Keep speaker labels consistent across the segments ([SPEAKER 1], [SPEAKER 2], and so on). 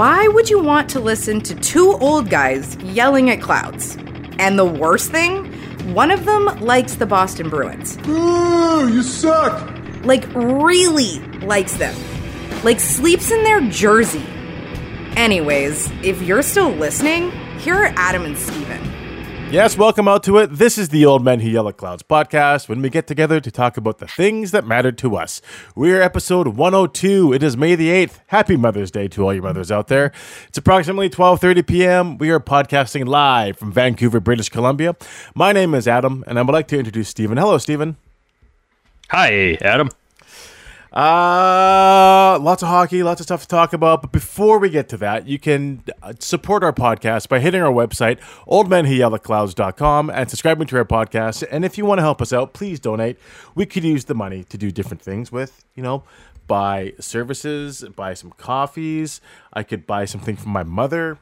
[SPEAKER 1] Why would you want to listen to two old guys yelling at clouds? And the worst thing, one of them likes the Boston Bruins.
[SPEAKER 2] Ooh, you suck!
[SPEAKER 1] Like, really likes them. Like, sleeps in their jersey. Anyways, if you're still listening, here are Adam and Steven.
[SPEAKER 3] Yes, welcome out to it. This is the Old Men Who Yell at Clouds podcast when we get together to talk about the things that matter to us. We're episode 102. It is May the 8th. Happy Mother's Day to all your mothers out there. It's approximately 12:30 p.m. We are podcasting live from Vancouver, British Columbia. My name is Adam, and I would like to introduce Stephen. Hello, Stephen.
[SPEAKER 4] Hi, Adam.
[SPEAKER 3] Uh, lots of hockey, lots of stuff to talk about. But before we get to that, you can uh, support our podcast by hitting our website, oldmenwhoyellatclouds.com, and subscribing to our podcast. And if you want to help us out, please donate. We could use the money to do different things with, you know, buy services, buy some coffees. I could buy something for my mother.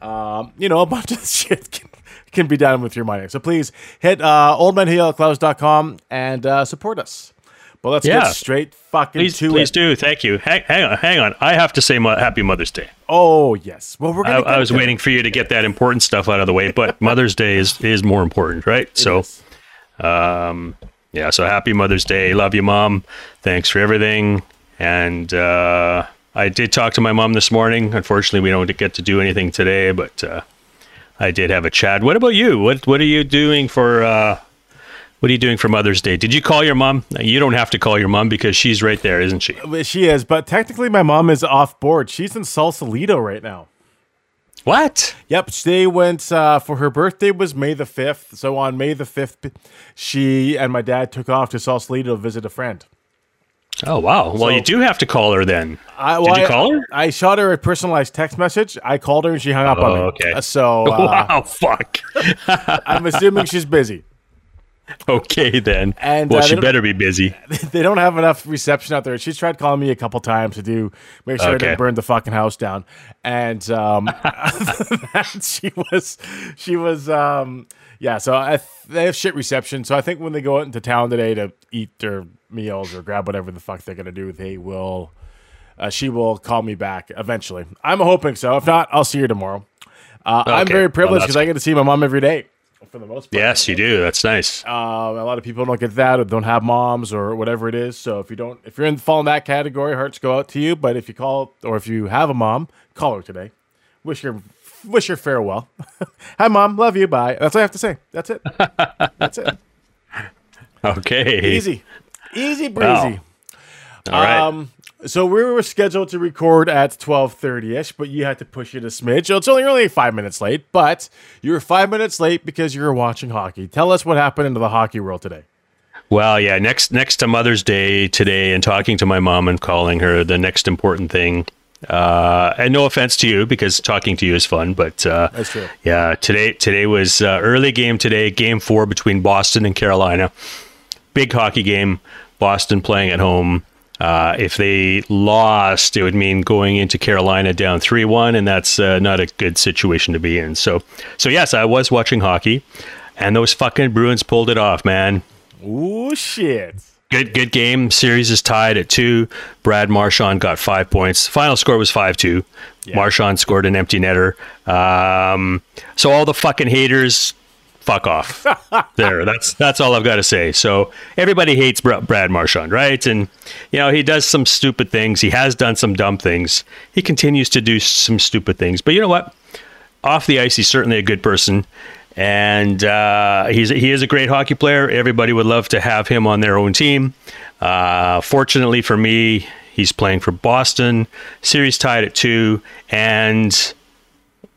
[SPEAKER 3] Um, you know, a bunch of shit can, can be done with your money. So please hit uh, oldmenwhoyellatclouds.com and uh, support us. But let's
[SPEAKER 4] Yeah.
[SPEAKER 3] get straight fucking
[SPEAKER 4] Please,
[SPEAKER 3] to
[SPEAKER 4] please
[SPEAKER 3] it.
[SPEAKER 4] do. Thank you. Hang, hang on, hang on. I have to say, mo- Happy Mother's Day.
[SPEAKER 3] Oh yes. Well, we're
[SPEAKER 4] I. I was waiting for you to get that important stuff out of the way, but Mother's Day is is more important, right? so,
[SPEAKER 3] Yes.
[SPEAKER 4] um, yeah. So, Happy Mother's Day. Love you, Mom. Thanks for everything. And uh, I did talk to my mom this morning. Unfortunately, we don't get to do anything today, but uh, I did have a chat. What about you? What What are you doing for? Uh, what are you doing for Mother's Day? Did you call your mom? You don't have to call your mom because she's right there, isn't she?
[SPEAKER 3] She is, but technically, my mom is off board. She's in Sausalito right now.
[SPEAKER 4] What?
[SPEAKER 3] Yep, they went uh, for her birthday was May the fifth. So on May the fifth, she and my dad took off to Sausalito to visit a friend.
[SPEAKER 4] Oh wow! Well,
[SPEAKER 3] So-
[SPEAKER 4] you do have to call her then.
[SPEAKER 3] I,
[SPEAKER 4] Did you
[SPEAKER 3] I-
[SPEAKER 4] call her?
[SPEAKER 3] I shot her a personalized text message. I called her and she hung up on me.
[SPEAKER 4] Oh, okay.
[SPEAKER 3] So uh,
[SPEAKER 4] wow! Fuck.
[SPEAKER 3] I'm assuming she's busy.
[SPEAKER 4] okay then.
[SPEAKER 3] And,
[SPEAKER 4] well,
[SPEAKER 3] uh,
[SPEAKER 4] she better be busy.
[SPEAKER 3] they don't have enough reception out there. She's tried calling me a couple times to do make sure I didn't burn the fucking house down. And um, she was she was um, yeah. So I, they have shit reception. So I think when they go out into town today to eat their meals or grab whatever the fuck they're gonna do, they will. Uh, she will call me back eventually. I'm hoping so. If not, I'll see her tomorrow. Uh, I'm very privileged because I get to see my mom every day for the most part.
[SPEAKER 4] Yes, you do. That's nice.
[SPEAKER 3] Um, a lot of people don't get that or don't have moms or whatever it is. So if you don't, if you're in fall in that category, hearts go out to you. But if you call or if you have a mom, call her today. Wish her wish her farewell. Hi, mom. Love you. Bye. That's all I have to say. That's it. That's it.
[SPEAKER 4] Okay.
[SPEAKER 3] Easy, easy
[SPEAKER 4] Wow.
[SPEAKER 3] breezy.
[SPEAKER 4] All right.
[SPEAKER 3] Um, so we were scheduled to record at twelve thirty ish, but you had to push it a smidge. So it's only only five minutes late, but you were five minutes late because you were watching hockey. Tell us what happened into the hockey world today.
[SPEAKER 4] well, yeah. Next, next to Mother's Day today, and talking to my mom and calling her the next important thing. Uh, and no offense to you, because talking to you is fun, but uh,
[SPEAKER 3] That's true.
[SPEAKER 4] Yeah, today today was uh, early game today, game four between Boston and Carolina. Big hockey game. Boston playing at home. Uh, if they lost, it would mean going into Carolina down three one, and that's uh, not a good situation to be in. So, so yes, I was watching hockey, and those fucking Bruins pulled it off, man.
[SPEAKER 3] Ooh shit.
[SPEAKER 4] Good, good game. Series is tied at two. Brad Marchand got five points. Final score was five two. Marchand scored an empty netter. Um, so all the fucking haters, fuck off. there, that's that's all I've got to say. So everybody hates Br- Brad Marchand, right? And you know he does some stupid things. He has done some dumb things. He continues to do some stupid things. But you know what? Off the ice, he's certainly a good person. And uh, he's he is a great hockey player. Everybody would love to have him on their own team. Uh, fortunately for me, he's playing for Boston. Series tied at two. And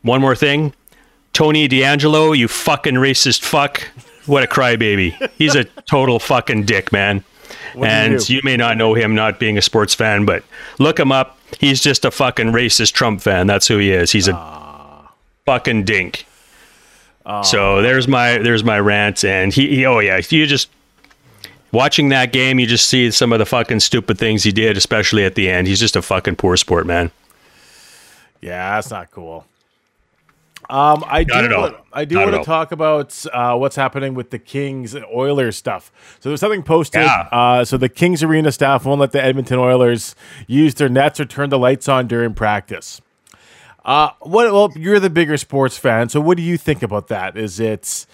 [SPEAKER 4] one more thing, Tony DeAngelo, you fucking racist fuck. What a crybaby. He's a total fucking dick, man.
[SPEAKER 3] he
[SPEAKER 4] and
[SPEAKER 3] do?
[SPEAKER 4] you may not know him not being a sports fan, but look him up. He's just a fucking racist Trump fan. That's who he is. He's a ah. fucking dink. Ah. So there's my there's my rant, and he, he oh yeah, you just watching that game, you just see some of the fucking stupid things he did, especially at the end. He's just a fucking poor sport, man.
[SPEAKER 3] Yeah, that's not cool. Um, I do. Want, I do
[SPEAKER 4] Not
[SPEAKER 3] want to talk about uh, what's happening with the Kings and Oilers stuff. So there's something posted.
[SPEAKER 4] Yeah.
[SPEAKER 3] Uh, so the Kings arena staff won't let the Edmonton Oilers use their nets or turn the lights on during practice. Uh, what? Well, you're the bigger sports fan, so what do you think about that? Is it,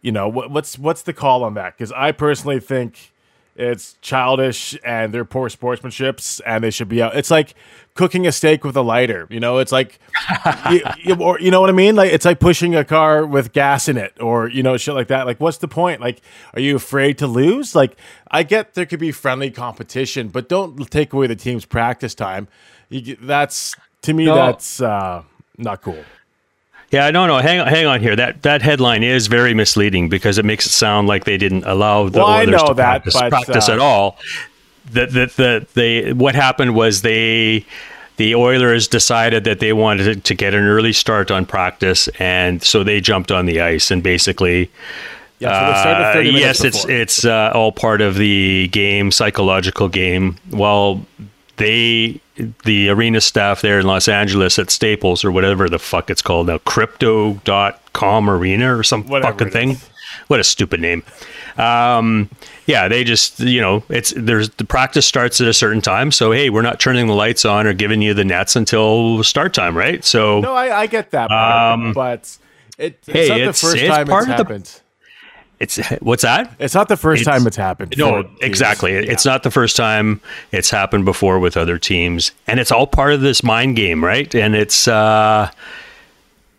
[SPEAKER 3] you know, what, what's what's the call on that? Because I personally think it's childish and they're poor sportsmanships, and they should be out. It's like cooking a steak with a lighter. You know, it's like, you, you, or you know what I mean? Like it's like pushing a car with gas in it, or you know, shit like that. Like, what's the point? Like, are you afraid to lose? Like, I get there could be friendly competition, but don't take away the team's practice time. You, that's to me,
[SPEAKER 4] No.
[SPEAKER 3] that's uh, not cool.
[SPEAKER 4] Yeah, no, no. Hang on, hang on here. That that headline is very misleading because it makes it sound like they didn't allow the
[SPEAKER 3] Well, I
[SPEAKER 4] Oilers
[SPEAKER 3] know
[SPEAKER 4] to
[SPEAKER 3] that,
[SPEAKER 4] practice,
[SPEAKER 3] but,
[SPEAKER 4] practice
[SPEAKER 3] uh,
[SPEAKER 4] at all. The, the the they what happened was they the Oilers decided that they wanted to get an early start on practice, and so they jumped on the ice and basically.
[SPEAKER 3] Yeah, so
[SPEAKER 4] Uh,
[SPEAKER 3] 30 minutes
[SPEAKER 4] yes, it's it's uh, all part of the game, psychological game. Well, they the arena staff there in Los Angeles at Staples or whatever the fuck it's called now, crypto.com arena or some
[SPEAKER 3] Whatever
[SPEAKER 4] fucking thing.
[SPEAKER 3] is.
[SPEAKER 4] What a stupid name. Um, yeah, they just you know it's there's the practice starts at a certain time, so hey, we're not turning the lights on or giving you the nets until start time, right? So
[SPEAKER 3] No, I, I get that, part,
[SPEAKER 4] Um,
[SPEAKER 3] but it, it's
[SPEAKER 4] hey,
[SPEAKER 3] not
[SPEAKER 4] it's-
[SPEAKER 3] the first
[SPEAKER 4] it's
[SPEAKER 3] time it's
[SPEAKER 4] of the-
[SPEAKER 3] happened.
[SPEAKER 4] It's what's that?
[SPEAKER 3] It's not the first
[SPEAKER 4] It's-
[SPEAKER 3] time it's happened.
[SPEAKER 4] No, exactly. It- It's not the first time it's happened before with other teams, and it's all part of this mind game, right? And it's uh,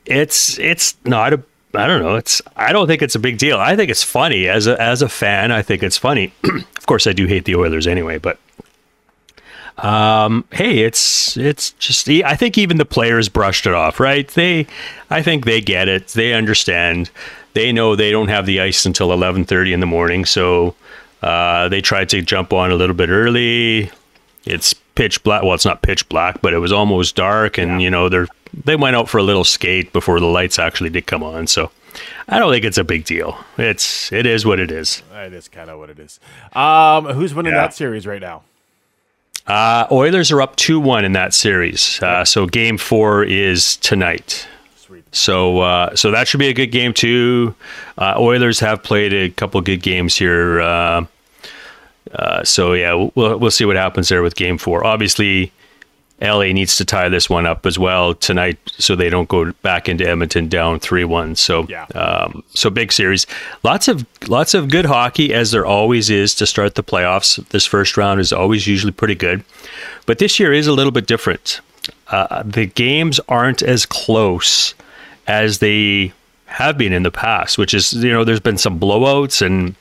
[SPEAKER 4] it's it's not a. I don't know. It's. I don't think it's a big deal. I think it's funny as a as a fan. I think it's funny. of course, I do hate the Oilers anyway, but. Um, hey, it's it's just I think even the players brushed it off, right? They I think they get it. They understand. They know they don't have the ice until 11:30 in the morning, so uh, they tried to jump on a little bit early. It's pitch black. Well, it's not pitch black, but it was almost dark, and you know they're they went out for a little skate before the lights actually did come on. So I don't think it's a big deal. It's it is what it is.
[SPEAKER 3] It is kind of what it is. Um, who's winning
[SPEAKER 4] Yeah.
[SPEAKER 3] that series right now?
[SPEAKER 4] Uh, Oilers are up two one in that series. Uh, so game four is tonight. So uh, so that should be a good game too. Uh, Oilers have played a couple good games here. Uh, uh, so yeah, we'll we'll see what happens there with game four. Obviously, LA needs to tie this one up as well tonight, so they don't go back into Edmonton down three one. So
[SPEAKER 3] Yeah.
[SPEAKER 4] um, so big series. Lots of lots of good hockey as there always is to start the playoffs. This first round is always usually pretty good, but this year is a little bit different. Uh, the games aren't as close as they have been in the past, which is you know there's been some blowouts and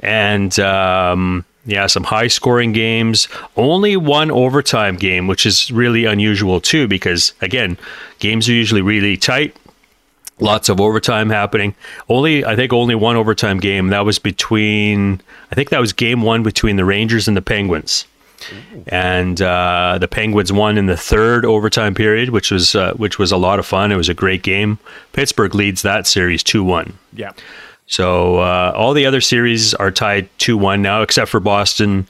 [SPEAKER 4] and um, yeah, some high scoring games. Only one overtime game, which is really unusual too, because again, games are usually really tight. Lots of overtime happening. Only, I think, only one overtime game. That was between, I think that was game one between the Rangers and the Penguins, and uh, the Penguins won in the third overtime period, which was uh, which was a lot of fun. It was a great game. Pittsburgh leads that series two one.
[SPEAKER 3] Yeah.
[SPEAKER 4] So uh, all the other series are tied 2 1 now, except for Boston,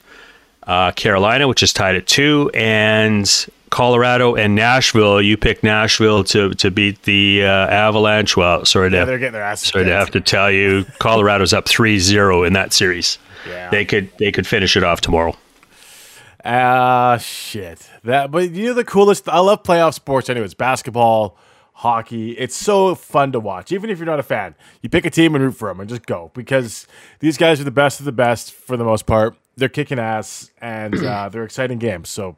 [SPEAKER 4] uh, Carolina, which is tied at 2, and Colorado and Nashville. You picked Nashville to, to beat the uh, Avalanche. Well, sorry to,
[SPEAKER 3] they're getting their asses
[SPEAKER 4] sorry to have to tell you, Colorado's up 3 0 in that series.
[SPEAKER 3] Yeah.
[SPEAKER 4] They could they could finish it off tomorrow.
[SPEAKER 3] Ah, shit. That, but you know the coolest. I love playoff sports. Anyways, basketball, hockey. It's so fun to watch. Even if you're not a fan, you pick a team and root for them and just go because these guys are the best of the best for the most part. They're kicking ass and uh, they're exciting games. So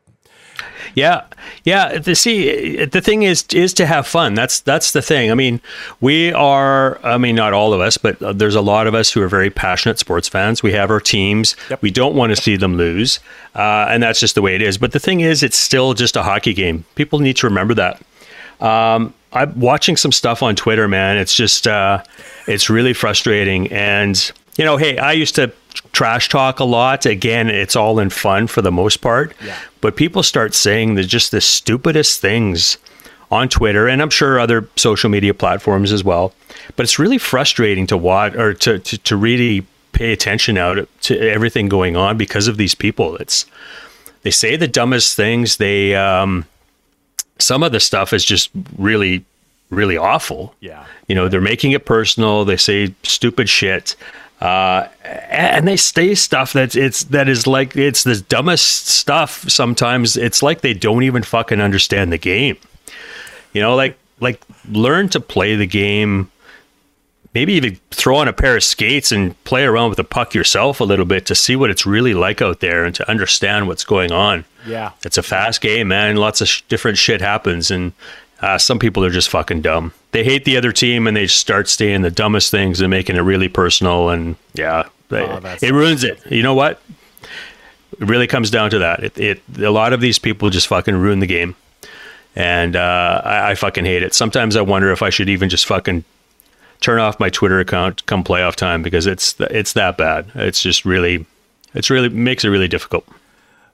[SPEAKER 4] Yeah, yeah. The, see, the thing is, is to have fun. That's that's the thing. I mean, we are. I mean, not all of us, but uh, there's a lot of us who are very passionate sports fans. We have our teams.
[SPEAKER 3] Yep.
[SPEAKER 4] We don't want to see them lose, uh, and that's just the way it is. But the thing is, it's still just a hockey game. People need to remember that. Um, I'm watching some stuff on Twitter, man. It's just, uh, it's really frustrating. And you know, hey, I used to trash talk a lot. Again, it's all in fun for the most part.
[SPEAKER 3] Yeah.
[SPEAKER 4] But people start saying the just the stupidest things on Twitter, and I'm sure other social media platforms as well. But it's really frustrating to watch or to to, to really pay attention out to, to everything going on because of these people. It's they say the dumbest things. They um, some of the stuff is just really really awful.
[SPEAKER 3] Yeah.
[SPEAKER 4] You know, they're making it personal. They say stupid shit. Uh, and they say stuff that's it's that is like it's the dumbest stuff. Sometimes it's like they don't even fucking understand the game. You know, like like learn to play the game. Maybe even throw on a pair of skates and play around with the puck yourself a little bit to see what it's really like out there and to understand what's going on.
[SPEAKER 3] Yeah.
[SPEAKER 4] It's a fast game, man. Lots of sh- different shit happens, and uh, some people are just fucking dumb. They hate the other team and they start saying the dumbest things and making it really personal. And yeah, they,
[SPEAKER 3] Oh,
[SPEAKER 4] it ruins it. You know what? It really comes down to that. It, it a lot of these people just fucking ruin the game, and uh, I, I fucking hate it. Sometimes I wonder if I should even just fucking turn off my Twitter account come playoff time because it's it's that bad. It's just really, it's really makes it really difficult.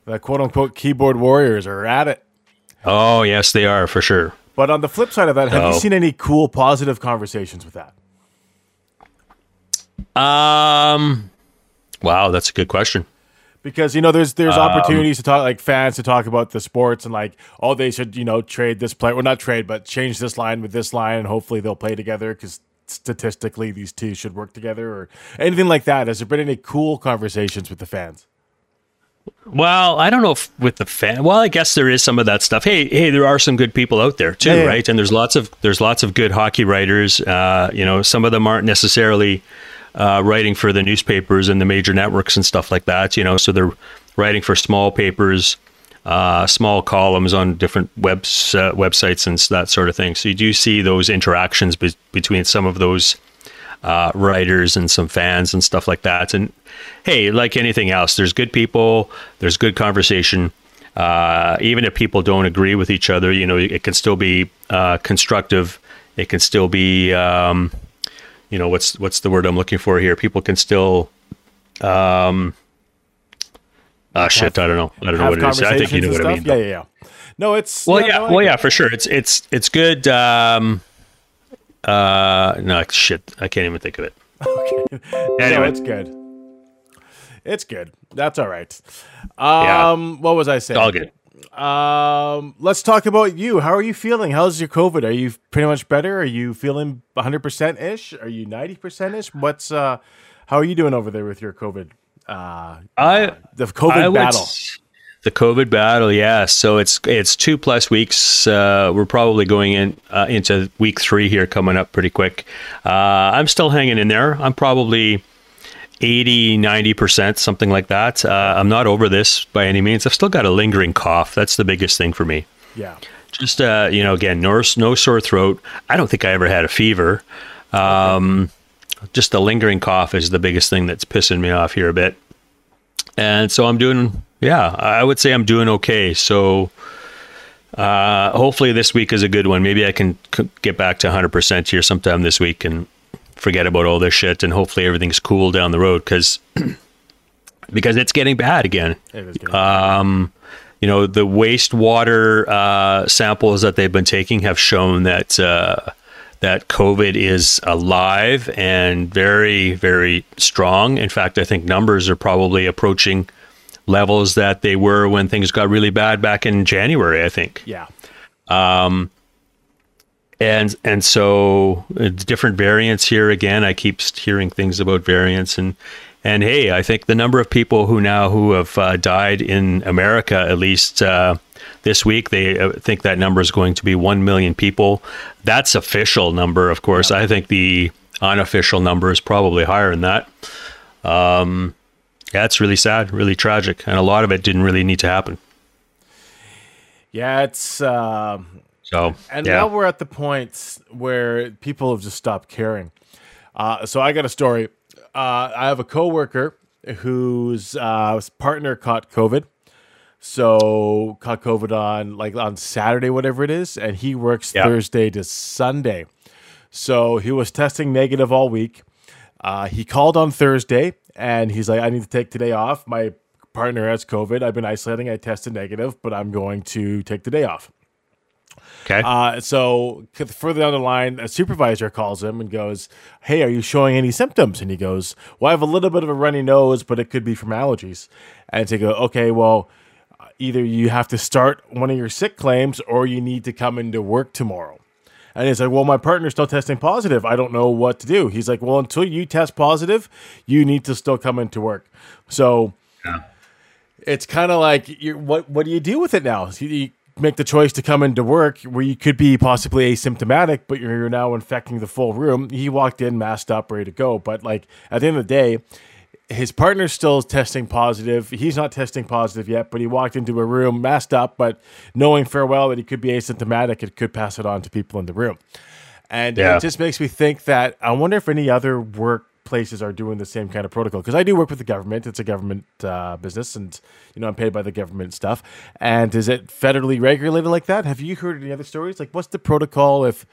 [SPEAKER 3] The quote unquote keyboard warriors are at it.
[SPEAKER 4] Oh yes, they are for sure.
[SPEAKER 3] But on the flip side of that, have you seen any cool positive conversations with that?
[SPEAKER 4] Um, wow, that's a good question.
[SPEAKER 3] Because you know, there's there's
[SPEAKER 4] Um,
[SPEAKER 3] opportunities to talk like fans to talk about the sports and like, oh, they should you know trade this player, well, not trade, but change this line with this line, and hopefully they'll play together because statistically these two should work together or anything like that. Has there been any cool conversations with the fans?
[SPEAKER 4] Well, I don't know if with the fan. Well, I guess there is some of that stuff. Hey, hey, there are some good people out there too,
[SPEAKER 3] Yeah, yeah.
[SPEAKER 4] right? And there's lots of there's lots of good hockey writers. Uh, you know, some of them aren't necessarily uh, writing for the newspapers and the major networks and stuff like that. You know, so they're writing for small papers, uh, small columns on different webs uh, websites and that sort of thing. So you do see those interactions be- between some of those uh, writers and some fans and stuff like that. And hey, like anything else, there's good people, there's good conversation. Uh, even if people don't agree with each other, you know, it can still be uh, constructive. It can still be, um, you know, what's what's the word I'm looking for here? People can still, um, ah, shit, I don't know, I don't know what it is. I think you know what I mean.
[SPEAKER 3] Yeah, yeah, yeah. No, it's
[SPEAKER 4] Well, yeah,
[SPEAKER 3] no,
[SPEAKER 4] well, yeah, for sure. It's it's it's good. Um, uh, no, shit, I can't even think of it.
[SPEAKER 3] Okay.
[SPEAKER 4] Anyway.
[SPEAKER 3] it's good. It's good. That's all right.
[SPEAKER 4] Yeah.
[SPEAKER 3] Um, what was I saying?
[SPEAKER 4] All good.
[SPEAKER 3] Um, let's talk about you. How are you feeling? How's your COVID? Are you pretty much better? Are you feeling 100% ish? Are you 90% ish? What's uh how are you doing over there with your COVID? Uh
[SPEAKER 4] I
[SPEAKER 3] the COVID
[SPEAKER 4] I
[SPEAKER 3] battle.
[SPEAKER 4] s- The COVID battle, yeah. So it's it's two plus weeks. Uh, we're probably going in uh, into week three here, coming up pretty quick. Uh, I'm still hanging in there. I'm probably 80, 90 percent, something like that. Uh, I'm not over this by any means. I've still got a lingering cough. That's the biggest thing for me.
[SPEAKER 3] Yeah.
[SPEAKER 4] Just uh, you know, again, no no sore throat. I don't think I ever had a fever. Um, just the lingering cough is the biggest thing that's pissing me off here a bit. And so I'm doing, yeah, I would say I'm doing okay. So uh, hopefully this week is a good one. Maybe I can c- get back to 100% here sometime this week and forget about all this shit. And hopefully everything's cool down the road because because it's getting bad again
[SPEAKER 3] It is good.
[SPEAKER 4] Uh, you know the wastewater uh, samples that they've been taking have shown that uh, that COVID is alive and very very strong. In fact, I think numbers are probably approaching levels that they were when things got really bad back in January. I think.
[SPEAKER 3] Yeah.
[SPEAKER 4] and and so uh, different variants here. Again i keep hearing things about variants and and hey i think the number of people who now who have uh, died in america at least uh, this week they uh, think that number is going to be 1 million people. That's official number of course. I think the unofficial number is probably higher than that. Um yeah it's really sad really tragic and a lot of it didn't really need to happen
[SPEAKER 3] Yeah, it's um
[SPEAKER 4] so
[SPEAKER 3] And
[SPEAKER 4] yeah
[SPEAKER 3] now we're at the point where people have just stopped caring. Uh, so I got a story. Uh, I have a coworker whose uh, partner caught COVID. So caught COVID on like on Saturday, whatever it is, and he works
[SPEAKER 4] Yeah.
[SPEAKER 3] Thursday to Sunday. So he was testing negative all week. Uh, he called on Thursday and he's like, I need to take today off. My partner has COVID. I've been isolating. I tested negative, but I'm going to take the day off.
[SPEAKER 4] okay
[SPEAKER 3] Uh, so further down the line, a supervisor calls him and goes, "Hey, are you showing any symptoms?" And he goes, "Well, I have a little bit of a runny nose, but it could be from allergies." And they go, "Okay, well, uh, either you have to start one of your sick claims, or you need to come into work tomorrow." And he's like, "Well, my partner's still testing positive. I don't know what to do." He's like, "Well, until you test positive, you need to still come into work." So it's kind of like what what do you do with it now? You- you- make the choice to come into work where you could be possibly asymptomatic, but you're now infecting the full room. He walked in masked up, ready to go. But like at the end of the day, his partner's still testing positive. He's not testing positive yet, but he walked into a room masked up, but knowing farewell that he could be asymptomatic, it could pass it on to people in the room. And
[SPEAKER 4] Yeah.
[SPEAKER 3] it just makes me think that I wonder if any other workplaces are doing the same kind of protocol. Because I do work with the government; it's a government uh, business, and you know I'm paid by the government stuff. And is it federally regulated like that? Have you heard any other stories? Like, what's the protocol if?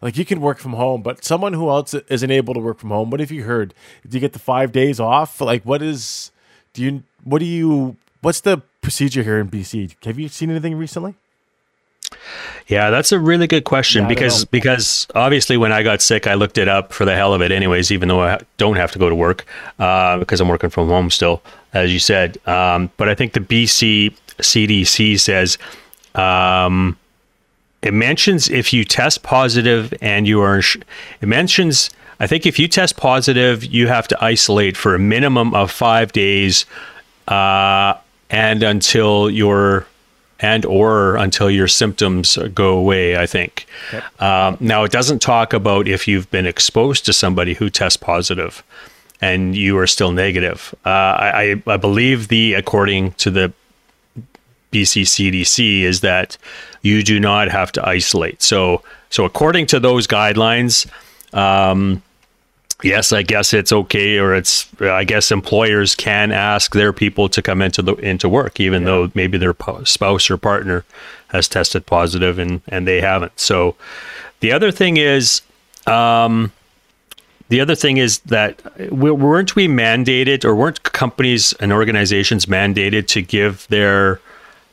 [SPEAKER 3] Like you can work from home, but someone who else isn't able to work from home. What have you heard? Do you get the five days off? Like, what is? Do you? What do you? What's the procedure here in BC? Have you seen anything recently?
[SPEAKER 4] Yeah, that's a really good question
[SPEAKER 3] Yeah,
[SPEAKER 4] because because obviously when I got sick, I looked it up for the hell of it, anyways. Even though I don't have to go to work uh, because I'm working from home still, as you said. Um, but I think the BC CDC says um, it mentions if you test positive and you are it mentions I think if you test positive, you have to isolate for a minimum of five days, uh, and until your and or until your symptoms go away. I think. Um, now it doesn't talk about if you've been exposed to somebody who tests positive and you are still negative. Uh, I, I I believe the according to the BC CDC is that you do not have to isolate. So, so according to those guidelines, um, yes, I guess it's okay, or it's I guess employers can ask their people to come into the into work, even though maybe their po- spouse or partner has tested positive and and they haven't. So, the other thing is. Um, the other thing is that we- weren't we mandated, or weren't companies and organizations mandated to give their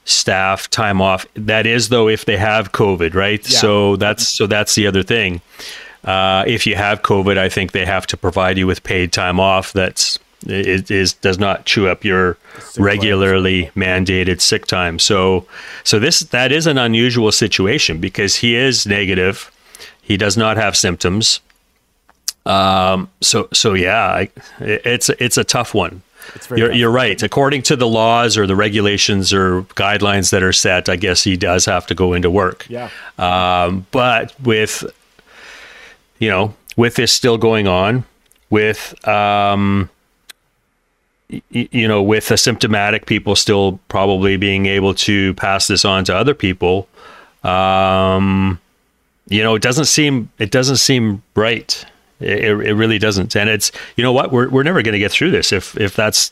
[SPEAKER 4] staff time off? That is, though, if they have COVID, right?
[SPEAKER 3] Yeah.
[SPEAKER 4] So that's so that's the other thing. Uh, if you have COVID, I think they have to provide you with paid time off. That's it is does not chew up your regularly mandated sick time. So so this that is an unusual situation because he is negative. He does not have symptoms. Um, so so yeah, I, it's it's a tough one.
[SPEAKER 3] Very
[SPEAKER 4] You're you're right. According to the laws or the regulations or guidelines that are set, I guess he does have to go into work.
[SPEAKER 3] Yeah.
[SPEAKER 4] Um, but with you know with this still going on, with um, y- you know with asymptomatic people still probably being able to pass this on to other people, um, you know it doesn't seem it doesn't seem right. It, it really doesn't, and it's you know what we're we're never going to get through this if if that's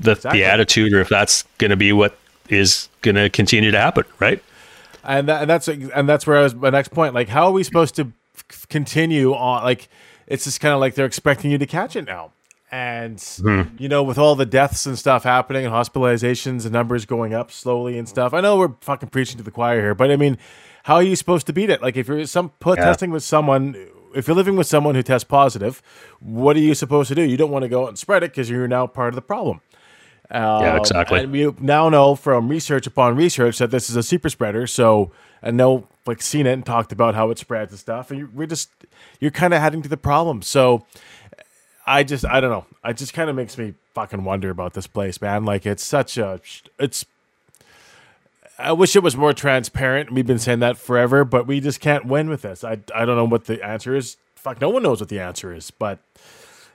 [SPEAKER 4] the
[SPEAKER 3] Exactly.
[SPEAKER 4] the attitude or if that's going to be what is going to continue to happen, right?
[SPEAKER 3] and, that, and that's and that's where I was my next point. Like, how are we supposed to f- continue on? Like, it's just kind of like they're expecting you to catch it now, and hmm. you know, with all the deaths and stuff happening and hospitalizations and numbers going up slowly and stuff. I know we're fucking preaching to the choir here, but I mean, how are you supposed to beat it? Like, if you're some put
[SPEAKER 4] Yeah.
[SPEAKER 3] testing with someone. If you're living with someone who tests positive, what are you supposed to do? You don't want to go out and spread it because you're now part of the problem.
[SPEAKER 4] Yeah,
[SPEAKER 3] Um,
[SPEAKER 4] exactly.
[SPEAKER 3] And we now know from research upon research that this is a super spreader. So, and know like seen it and talked about how it spreads and stuff. And you, we're just you're kind of heading to the problem. So, I just I don't know. It just kind of makes me fucking wonder about this place, man. Like it's such a it's. I wish it was more transparent. We've been saying that forever, but we just can't win with this. I, I don't know what the answer is. Fuck, no one knows what the answer is, but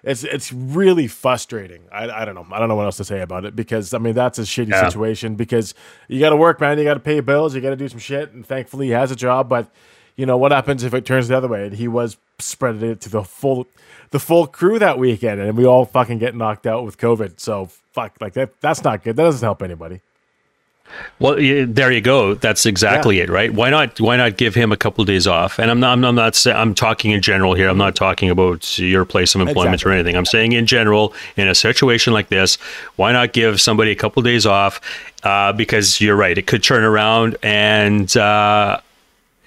[SPEAKER 3] it's it's really frustrating. I, I don't know. I don't know what else to say about it because I mean that's a shitty
[SPEAKER 4] Yeah.
[SPEAKER 3] situation because you got to work, man. You got to pay bills. You got to do some shit, and thankfully he has a job. But you know what happens if it turns the other way? And he was spreading it to the full the full crew that weekend, and we all fucking get knocked out with COVID. So fuck, like that. That's not good. That doesn't help anybody.
[SPEAKER 4] Well, there you go. That's exactly
[SPEAKER 3] Yeah.
[SPEAKER 4] it, right? Why not? Why not give him a couple of days off? And I'm not. I'm not. I'm, not I'm talking in general here. I'm not talking about your place of employment
[SPEAKER 3] Exactly.
[SPEAKER 4] or anything. I'm saying in general, in a situation like this, why not give somebody a couple of days off? Uh, because you're right. It could turn around and. Uh,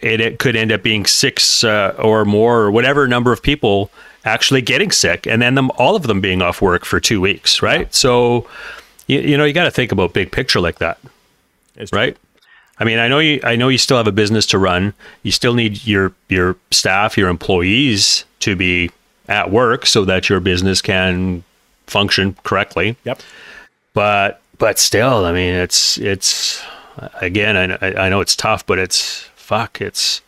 [SPEAKER 4] it, it could end up being six uh, or more or whatever number of people actually getting sick and then them all of them being off work for two weeks right so you, you know you got to think about big picture like that right i mean i know you i know you still have a business to run you still need your your staff your employees to be at work so that your business can function correctly
[SPEAKER 3] Yep.
[SPEAKER 4] but but still i mean it's it's again, I, I know it's tough, but it's fuck. It's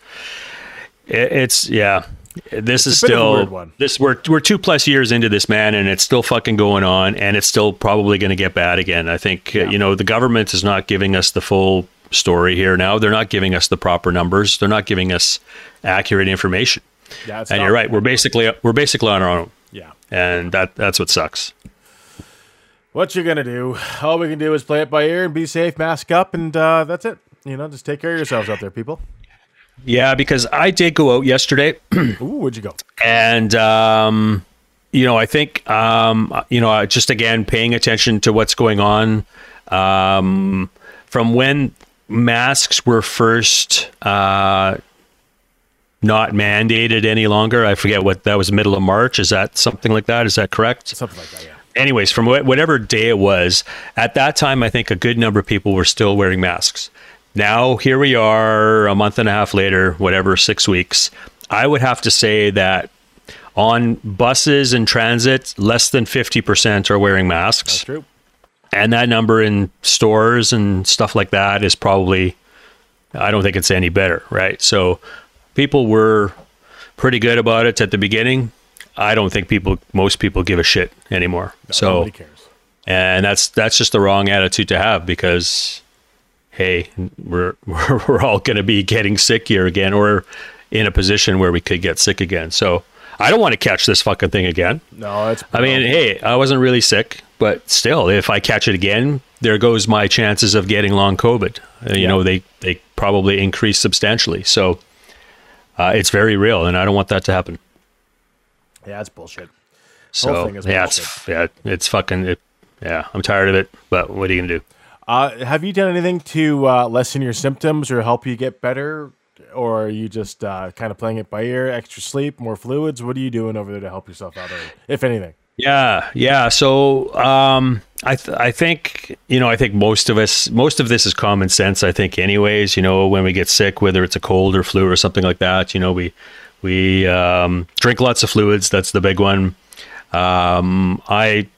[SPEAKER 4] it, it's yeah. This is
[SPEAKER 3] of a
[SPEAKER 4] still this. We're we're two plus years into this man, and it's still fucking going on, and it's still probably going to get bad again. I think uh, you know the government is not giving us the full story here now. They're not giving us the proper numbers. They're not giving us accurate information.
[SPEAKER 3] Yeah,
[SPEAKER 4] and you're right. We're basically we're basically on our own,
[SPEAKER 3] Yeah.
[SPEAKER 4] and that that's what sucks.
[SPEAKER 3] What you're gonna do? All we can do is play it by ear and be safe, mask up, and uh, that's it. You know, just take care of yourselves out there, people.
[SPEAKER 4] Yeah, because I did go out yesterday.
[SPEAKER 3] Ooh, where'd you go?
[SPEAKER 4] and um, you know, I think um, you know, just again paying attention to what's going on um, from when masks were first uh, not mandated any longer. I forget what that was. Middle of March. Is that something like that? Is that correct?
[SPEAKER 3] Something like that. Yeah.
[SPEAKER 4] anyways, from wh- whatever day it was, at that time, I think a good number of people were still wearing masks. Now, here we are a month and a half later, whatever, six weeks. I would have to say that on buses and transit, less than 50% are wearing masks.
[SPEAKER 3] That's true.
[SPEAKER 4] And that number in stores and stuff like that is probably, I don't think it's any better, right? So people were pretty good about it at the beginning. I don't think people, most people give a shit anymore. so,
[SPEAKER 3] Nobody cares.
[SPEAKER 4] and that's that's just the wrong attitude to have because hey we're we're, we're all going to be getting sick here again or in a position where we could get sick again so i don't want to catch this fucking thing again
[SPEAKER 3] No, it's.
[SPEAKER 4] i mean hey i wasn't really sick but still if i catch it again there goes my chances of getting long covid Uh, you
[SPEAKER 3] Yeah.
[SPEAKER 4] know they they probably increase substantially so uh, it's very real and i don't want that to happen
[SPEAKER 3] yeah, it's bullshit.
[SPEAKER 4] so yeah it's yeah it's fucking it, yeah i'm tired of it but what are you gonna do
[SPEAKER 3] Uh, have you done anything to uh, lessen your symptoms or help you get better, or are you just uh, kind of playing it by ear? Extra sleep, more fluids. What are you doing over there to help yourself out, if anything?
[SPEAKER 4] Yeah, yeah. So um, I th- I think you know I think most of us most of this is common sense. I think anyways. You know when we get sick, whether it's a cold or flu or something like that, you know we we um, drink lots of fluids. That's the big one. Um, I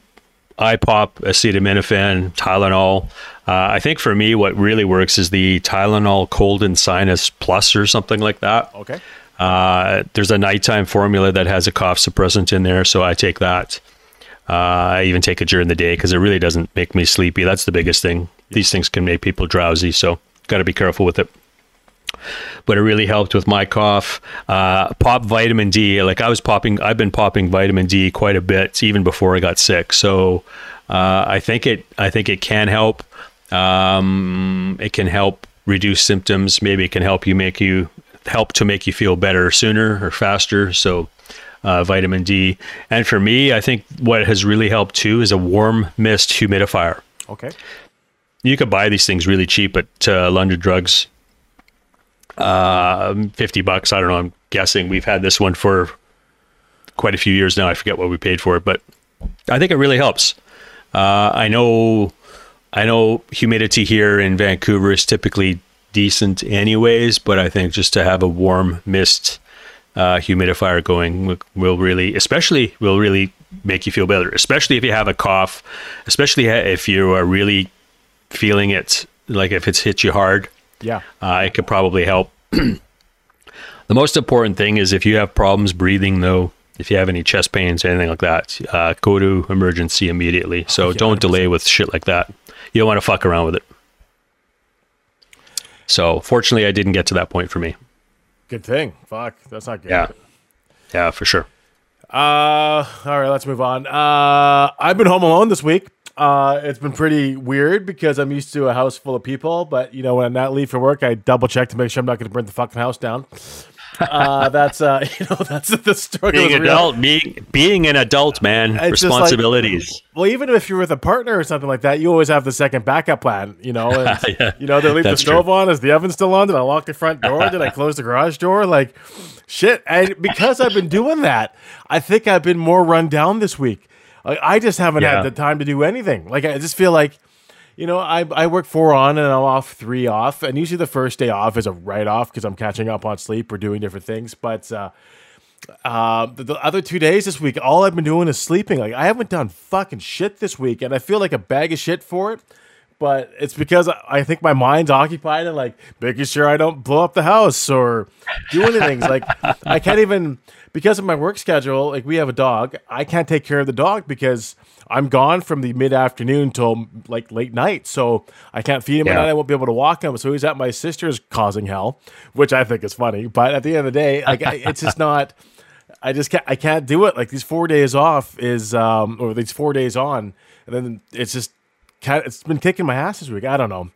[SPEAKER 4] I pop acetaminophen, Tylenol. Uh, I think for me, what really works is the Tylenol Cold and Sinus Plus or something like that.
[SPEAKER 3] Okay.
[SPEAKER 4] Uh, there's a nighttime formula that has a cough suppressant in there, so I take that. Uh, I even take it during the day because it really doesn't make me sleepy. That's the biggest thing. These things can make people drowsy, so got to be careful with it. But it really helped with my cough. Uh, pop vitamin D. Like I was popping, I've been popping vitamin D quite a bit even before I got sick. So uh, I think it, I think it can help. Um, it can help reduce symptoms. Maybe it can help you make you help to make you feel better sooner or faster. So uh, vitamin D. And for me, I think what has really helped too is a warm mist humidifier.
[SPEAKER 3] Okay.
[SPEAKER 4] You could buy these things really cheap at uh, London Drugs. Um, 50 bucks. I don't know. I'm guessing we've had this one for quite a few years now. I forget what we paid for it, but I think it really helps. Uh, I know, I know humidity here in Vancouver is typically decent anyways, but I think just to have a warm mist uh, humidifier going will really, especially will really make you feel better, especially if you have a cough, especially if you are really feeling it, like if it's hit you hard,
[SPEAKER 3] Yeah.
[SPEAKER 4] uh, it could probably help. the most important thing is if you have problems breathing, though, if you have any chest pains, anything like that, uh, go to emergency immediately. So don't delay with shit like that. You don't want to fuck around with it. So fortunately, I didn't get to that point for me.
[SPEAKER 3] Good thing. Fuck. That's not good.
[SPEAKER 4] Yeah, yeah, for sure.
[SPEAKER 3] Uh, all right, let's move on. Uh, I've been home alone this week. Uh, it's been pretty weird because I'm used to a house full of people, but you know, when I not leave for work, I double check to make sure I'm not going to burn the fucking house down. Uh, that's uh, you know, that's the struggle.
[SPEAKER 4] Being adult, being being an adult, man,
[SPEAKER 3] It's just like-
[SPEAKER 4] responsibilities.
[SPEAKER 3] Well, even if you're with a partner or something like that, you always have the second backup plan. You know, and,
[SPEAKER 4] Yeah,
[SPEAKER 3] you know, they leave the
[SPEAKER 4] that's true.
[SPEAKER 3] stove on. Is the oven still on? Did I lock the front door? Did I close the garage door? Like, shit. And because I've been doing that, I think I've been more run down this week. Like, I just haven't
[SPEAKER 4] Yeah.
[SPEAKER 3] had the time to do anything. Like, I just feel like, you know, I, I work four on and I'm off three off. And usually the first day off is a write off because I'm catching up on sleep or doing different things. But, uh, uh, the, the other two days this week, all I've been doing is sleeping. Like I haven't done fucking shit this week, and I feel like a bag of shit for it. but it's because I- I think my mind's occupied and like making sure I don't blow up the house or do anything. like I can't even because of my work schedule. Like we have a dog, I can't take care of the dog because I'm gone from the mid afternoon till like late night. So I can't feed him
[SPEAKER 4] Yeah.
[SPEAKER 3] night. I won't be able to walk him. So he's at my sister's causing hell, which I think is funny. But at the end of the day, like I- it's just not. I just can't. I can't do it. Like these four days off is, um, or these four days on, and then it's just. It's been kicking my ass this week. I don't know,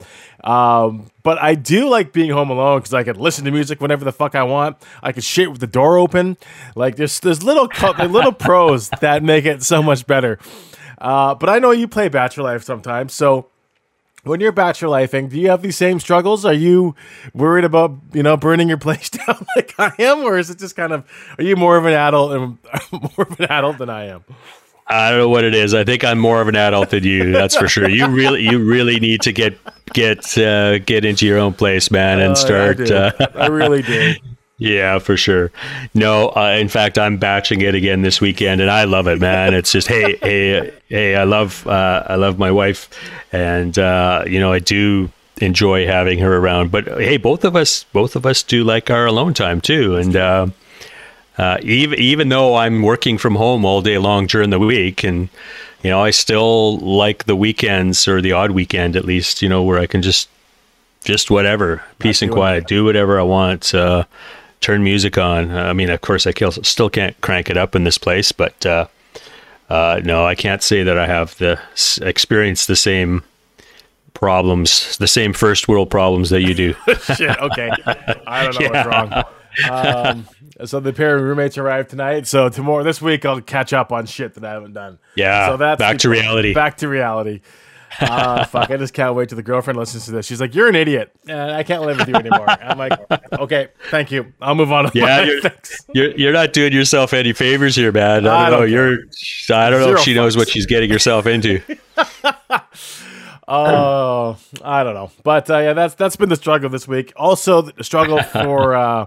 [SPEAKER 3] um, but I do like being home alone because I can listen to music whenever the fuck I want. I can shit with the door open. Like there's there's little little pros that make it so much better. Uh, but I know you play Bachelor Life sometimes, so when you're bachelor lifing, do you have these same struggles? Are you worried about you know burning your place down like I am, or is it just kind of are you more of an adult and more of an adult than I am?
[SPEAKER 4] I don't know what it is. I think I'm more of an adult than you. That's for sure. You really, you really need to get get uh, get into your own place, man, and
[SPEAKER 3] Oh,
[SPEAKER 4] start.
[SPEAKER 3] I,
[SPEAKER 4] uh,
[SPEAKER 3] I really do.
[SPEAKER 4] Yeah, for sure. No, uh, in fact, I'm batching it again this weekend, and I love it, man. It's just hey, hey, hey. I love, uh, I love my wife, and uh, you know, I do enjoy having her around. But hey, both of us, both of us do like our alone time too, and. Uh, uh, even even though I'm working from home all day long during the week, and you know, I still like the weekends or the odd weekend at least, you know, where I can just just whatever, peace and quiet, do whatever I want. Uh, turn music on. I mean, of course, I still can't crank it up in this place, but uh, uh, no, I can't say that I have the experienced the same problems, the same first world problems that you do.
[SPEAKER 3] Shit. Okay. I don't know what's wrong. Um, so the pair of roommates arrived tonight. So tomorrow, this week, I'll catch up on shit that I haven't done.
[SPEAKER 4] Yeah,
[SPEAKER 3] So that's
[SPEAKER 4] back to reality.
[SPEAKER 3] Back to reality. Uh, fuck! I just can't wait till the girlfriend listens to this. She's like, "You're an idiot, and I can't live with you anymore." I'm like, "Okay, thank you. I'll move on."
[SPEAKER 4] Yeah, you're, you're you're not doing yourself any favors here, man. I
[SPEAKER 3] I
[SPEAKER 4] don't know.
[SPEAKER 3] don't
[SPEAKER 4] You're I don't know if she knows what she's getting herself into.
[SPEAKER 3] Oh, I don't know, but uh, yeah, that's that's been the struggle this week. Also, the struggle for uh,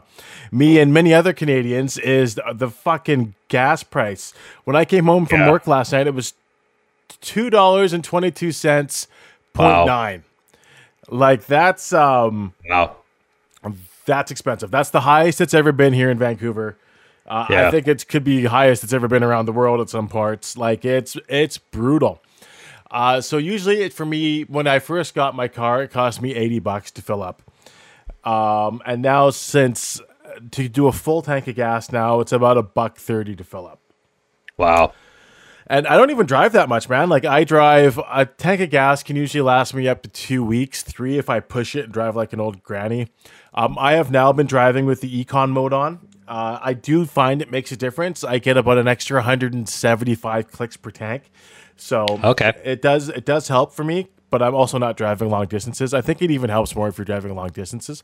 [SPEAKER 3] me and many other Canadians is the, the fucking gas price. When I came home from
[SPEAKER 4] Yeah.
[SPEAKER 3] work last night, it was two dollars and twenty two cents
[SPEAKER 4] Wow.
[SPEAKER 3] point nine. Like that's um
[SPEAKER 4] Wow.
[SPEAKER 3] that's expensive. That's the highest it's ever been here in Vancouver. Uh, I think it could be highest it's ever been around the world at some parts. Like it's it's brutal. Uh, so usually, it, for me, when I first got my car, it cost me eighty bucks to fill up. Um, and now, since to do a full tank of gas now, it's about a buck thirty to fill up.
[SPEAKER 4] Wow.
[SPEAKER 3] And I don't even drive that much, man. Like I drive a tank of gas can usually last me up to two weeks, three if I push it and drive like an old granny. Um, I have now been driving with the econ mode on. Uh, I do find it makes a difference. I get about an extra 175 clicks per tank, so
[SPEAKER 4] Okay.
[SPEAKER 3] it does it does help for me. But I'm also not driving long distances. I think it even helps more if you're driving long distances.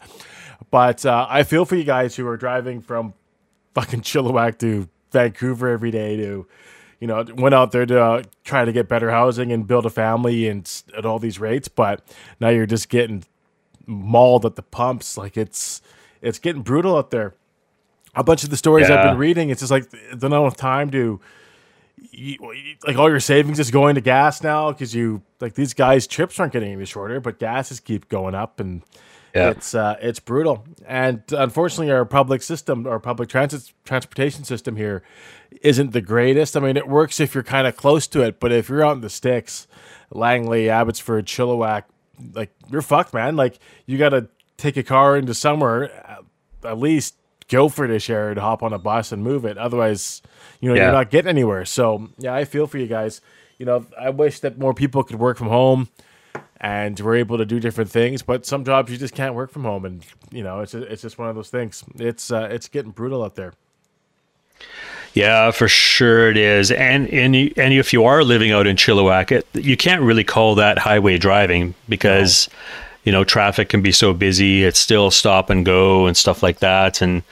[SPEAKER 3] But uh, I feel for you guys who are driving from fucking Chilliwack to Vancouver every day to, you know, went out there to uh, try to get better housing and build a family and at all these rates, but now you're just getting mauled at the pumps. Like it's it's getting brutal out there. A bunch of the stories I've been reading, it's just like there's not enough time to. You, like all your savings is going to gas now because you like these guys trips aren't getting any shorter, but gases keep going up and
[SPEAKER 4] Yeah.
[SPEAKER 3] it's uh, it's brutal. And unfortunately, our public system, our public transit transportation system here, isn't the greatest. I mean, it works if you're kind of close to it, but if you're out in the sticks, Langley, Abbotsford, Chilliwack, like you're fucked, man. Like you got to take a car into somewhere, at least go Guildfordish area to hop on a bus and move it. Otherwise, you know,
[SPEAKER 4] Yeah.
[SPEAKER 3] you're not getting anywhere. So yeah, I feel for you guys. You know, I wish that more people could work from home and we're able to do different things. But some jobs you just can't work from home, and you know, it's it's just one of those things. It's uh, it's getting brutal out there.
[SPEAKER 4] Yeah, for sure it is. And and you, and if you are living out in Chilliwack, it, you can't really call that highway driving because you know traffic can be so busy. It's still stop and go and stuff like that. And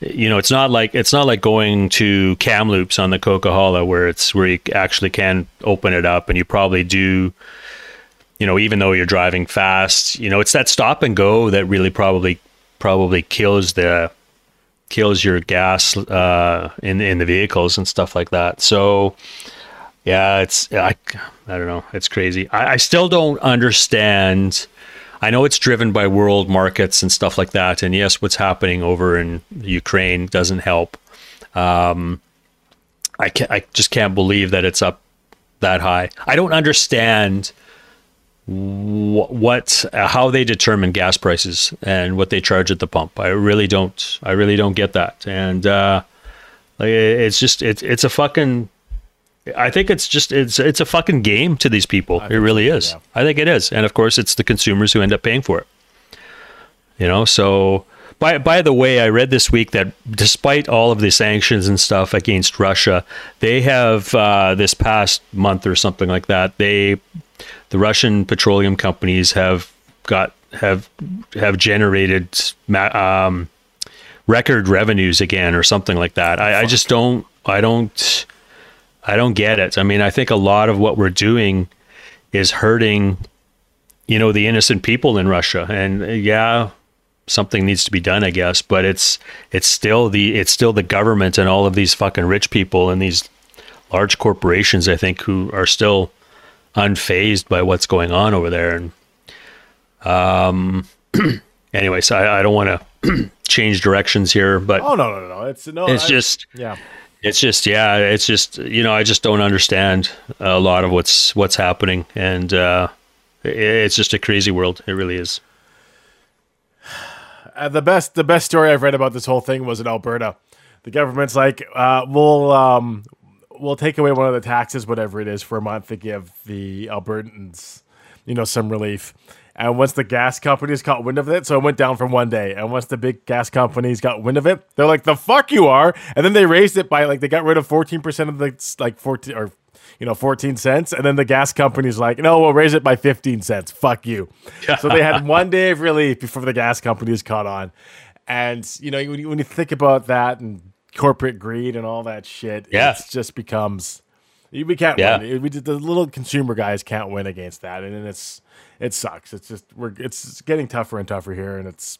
[SPEAKER 4] you know, it's not like it's not like going to Kamloops on the Coquihalla where it's where you actually can open it up, and you probably do. You know, even though you're driving fast, you know, it's that stop and go that really probably probably kills the kills your gas uh, in in the vehicles and stuff like that. So, yeah, it's I, I don't know. It's crazy. I, I still don't understand. I know it's driven by world markets and stuff like that. And yes, what's happening over in Ukraine doesn't help. Um, I can I just can't believe that it's up that high. I don't understand what uh, how they determine gas prices and what they charge at the pump. I really don't. I really don't get that. And uh, like, it's just it's it's a fucking. I think it's just it's it's a fucking game to these people. It really is.
[SPEAKER 3] yeah.
[SPEAKER 4] I think it is. And of course, it's the consumers who end up paying for it. You know, so by by the way, I read this week that despite all of the sanctions and stuff against Russia, they have uh, this past month or something like that. They the Russian petroleum companies have got have have generated um, record revenues again or something like that. I, I just don't I don't I don't get it. I mean, I think a lot of what we're doing is hurting you know the innocent people in Russia and uh, yeah something needs to be done I guess but it's it's still the it's still the government and all of these fucking rich people and these large corporations I think who are still unfazed by what's going on over there and um anyways I, I don't want to change directions here but
[SPEAKER 3] Oh no, no, no. It's no.
[SPEAKER 4] it's
[SPEAKER 3] I-
[SPEAKER 4] just
[SPEAKER 3] yeah.
[SPEAKER 4] it's just yeah it's just you know i just don't understand a lot of what's what's happening and uh i- it's just a crazy world it really is
[SPEAKER 3] Uh, the best the best story I've read about this whole thing was in Alberta. The government's like, uh, we'll um, we'll take away one of the taxes, whatever it is, for a month to give the Albertans, you know, some relief. And once the gas companies caught wind of it, so it went down from one day. And once the big gas companies got wind of it, they're like, "The fuck you are!" And then they raised it by like they got rid of fourteen percent of the like fourteen or you know fourteen cents. And then the gas companies like, "No, we'll raise it by fifteen cents. Fuck you." so they had one day of relief before the gas companies caught on. And you know when you, when you think about that and corporate greed and all that shit,
[SPEAKER 4] Yeah.
[SPEAKER 3] it just becomes we can't
[SPEAKER 4] Yeah.
[SPEAKER 3] win. We, the little consumer guys can't win against that, and it's it sucks. It's just we're it's getting tougher and tougher here, and it's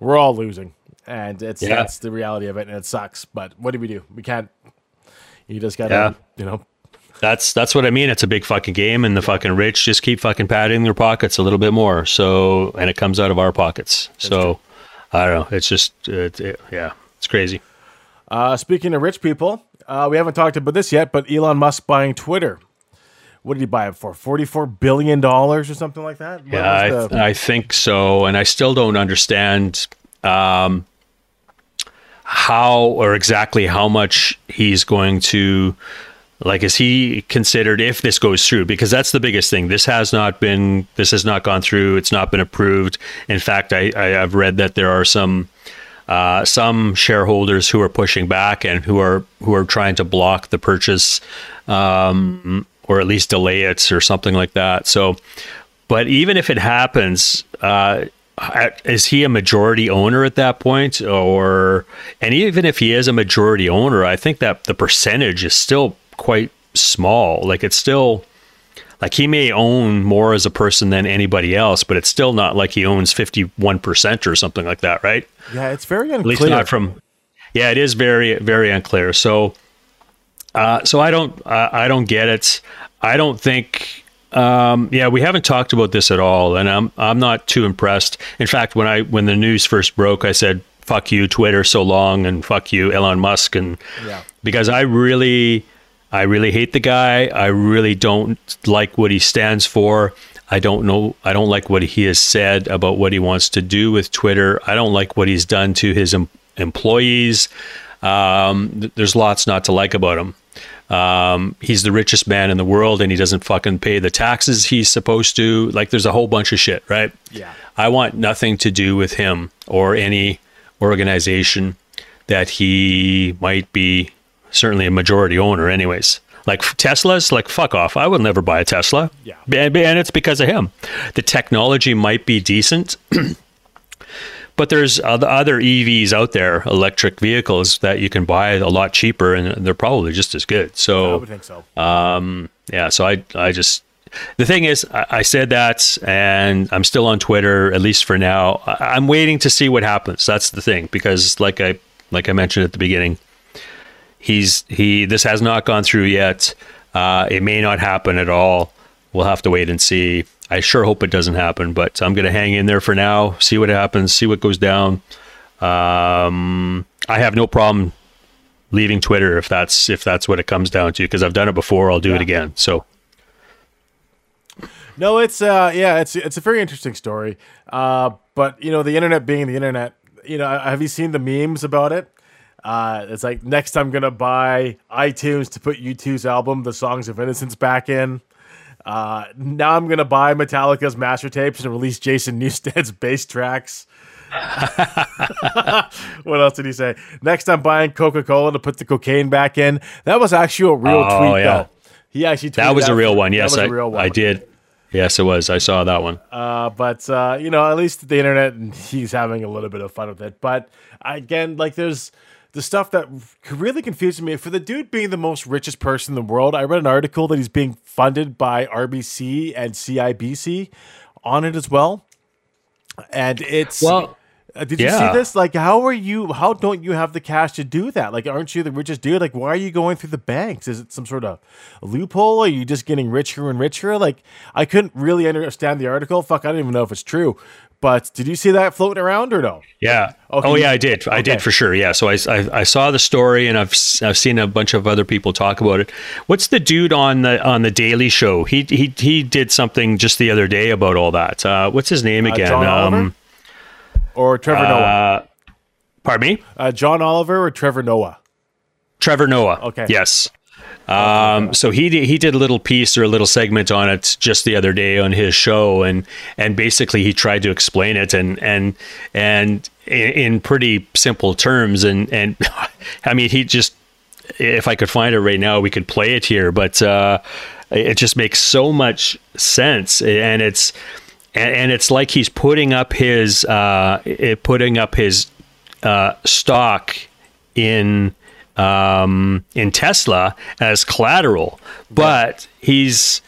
[SPEAKER 3] we're all losing, and it's
[SPEAKER 4] Yeah.
[SPEAKER 3] that's the reality of it, and it sucks. But what do we do? We can't. You just gotta,
[SPEAKER 4] Yeah.
[SPEAKER 3] you know,
[SPEAKER 4] that's that's what i mean it's a big fucking game and the fucking rich just keep fucking padding their pockets a little bit more so and it comes out of our pockets so i don't know it's just it, it- yeah it's crazy
[SPEAKER 3] Uh, speaking of rich people, uh, we haven't talked about this yet, but Elon Musk buying Twitter. What did he buy it for? Forty-four billion dollars or something like that. What
[SPEAKER 4] Yeah,
[SPEAKER 3] the-
[SPEAKER 4] I, I think so, and I still don't understand um, how or exactly how much he's going to. Like, is he considered if this goes through? Because that's the biggest thing. This has not been. This has not gone through. It's not been approved. In fact, I, I I've read that there are some. Uh, some shareholders who are pushing back and who are who are trying to block the purchase, um, or at least delay it or something like that. So, but even if it happens, uh, is he a majority owner at that point, or and even if he is a majority owner, I think that the percentage is still quite small. Like it's still like he may own more as a person than anybody else, but it's still not like he owns fifty one percent or something like that, right?
[SPEAKER 3] yeah, it's very unclear.
[SPEAKER 4] At least not from. Yeah, it is very very unclear. So, uh, so I don't I I don't get it. I don't think. Um, yeah, we haven't talked about this at all, and I'm I'm not too impressed. In fact, when I when the news first broke, I said "fuck you, Twitter, so long," and "fuck you, Elon Musk," and
[SPEAKER 3] Yeah.
[SPEAKER 4] because I really I really hate the guy. I really don't like what he stands for. I don't know. I don't like what he has said about what he wants to do with Twitter. I don't like what he's done to his em- employees. Um, th- there's lots not to like about him. Um, he's the richest man in the world, and he doesn't fucking pay the taxes he's supposed to. Like, there's a whole bunch of shit, right?
[SPEAKER 3] Yeah.
[SPEAKER 4] I want nothing to do with him or any organization that he might be certainly a majority owner anyways. Like tesla's like fuck off. I will never buy a tesla.
[SPEAKER 3] Yeah.
[SPEAKER 4] and, and it's because of him. The technology might be decent but there's other evs out there electric vehicles that you can buy a lot cheaper and they're probably just as good.
[SPEAKER 3] I
[SPEAKER 4] so
[SPEAKER 3] would think so.
[SPEAKER 4] Um, yeah so i i just the thing is I, I said that and i'm still on twitter at least for now. I, i'm waiting to see what happens. That's the thing because like i like i mentioned at the beginning he's he this has not gone through yet Uh, it may not happen at all. We'll have to wait and see. I sure hope it doesn't happen, but I'm going to hang in there for now, see what happens, see what goes down. Um, I have no problem leaving Twitter if that's if that's what it comes down to because I've done it before. I'll do it again. So
[SPEAKER 3] No, it's uh, yeah, it's it's a very interesting story. Uh, but you know, the internet being the internet, you know, have you seen the memes about it? Uh, it's like next I'm gonna buy iTunes to put U2's album, "The Songs of Innocence," back in. Uh, now I'm gonna buy Metallica's master tapes and release Jason Newsted's bass tracks. what else did he say? Next, I'm buying Coca Cola to put the cocaine back in. That was actually a real
[SPEAKER 4] Oh,
[SPEAKER 3] tweet,
[SPEAKER 4] yeah.
[SPEAKER 3] though. He actually
[SPEAKER 4] that was a real one.
[SPEAKER 3] that
[SPEAKER 4] Yes, I,
[SPEAKER 3] real one.
[SPEAKER 4] I did. Yes, it was. I saw that one.
[SPEAKER 3] Uh, but uh, you know, at least the internet, and he's having a little bit of fun with it. But again, like there's the stuff that really confuses me. For the dude being the most richest person in the world, I read an article that he's being funded by RBC and CIBC on it as well. And it's
[SPEAKER 4] Well,
[SPEAKER 3] uh, did you
[SPEAKER 4] yeah.
[SPEAKER 3] see this? Like, how are you? How don't you have the cash to do that? Like, aren't you the richest dude? Like, why are you going through the banks? Is it some sort of loophole? Are you just getting richer and richer? Like, I couldn't really understand the article. Fuck, I don't even know if it's true. But did you see that floating around or no?
[SPEAKER 4] Yeah.
[SPEAKER 3] Okay,
[SPEAKER 4] Oh, yeah, I did. I
[SPEAKER 3] okay.
[SPEAKER 4] did for sure. Yeah. So I, I, I saw the story and I've I've seen a bunch of other people talk about it. What's the dude on the on the Daily Show? He he he did something just the other day about all that. Uh, what's his name again?
[SPEAKER 3] John Oliver? Or Trevor Noah?
[SPEAKER 4] uh, pardon me,
[SPEAKER 3] Uh, John Oliver or Trevor Noah?
[SPEAKER 4] Trevor Noah.
[SPEAKER 3] Okay.
[SPEAKER 4] Yes. Um, so he did, he did a little piece or a little segment on it just the other day on his show, and and basically he tried to explain it and and and in, in pretty simple terms, and and I mean he just if I could find it right now, we could play it here, but uh, it just makes so much sense, and it's and, and it's like he's putting up his uh, putting up his uh, stock in um, in Tesla as collateral, but he's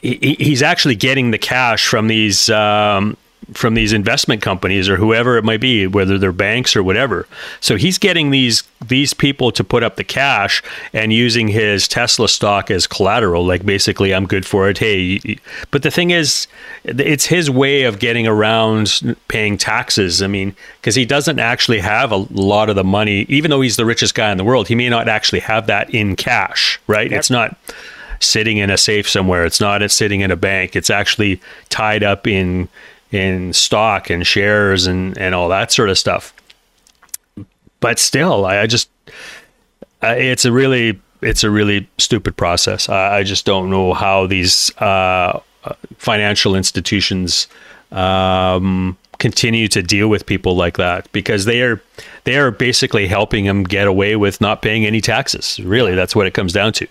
[SPEAKER 4] he, he's actually getting the cash from these um, from these investment companies or whoever it might be, whether they're banks or whatever. So he's getting these these people to put up the cash and using his Tesla stock as collateral. Like basically, I'm good for it. Hey, but the thing is, it's his way of getting around paying taxes. I mean, because he doesn't actually have a lot of the money, even though he's the richest guy in the world. He may not actually have that in cash, right? It's not sitting in a safe somewhere. It's not it's sitting in a bank. It's actually tied up in in stock and shares and and all that sort of stuff. But still, I, I just it's a really it's a really stupid process. I, I just don't know how these uh, financial institutions um, continue to deal with people like that because they are they are basically helping them get away with not paying any taxes. Really, that's what it comes down to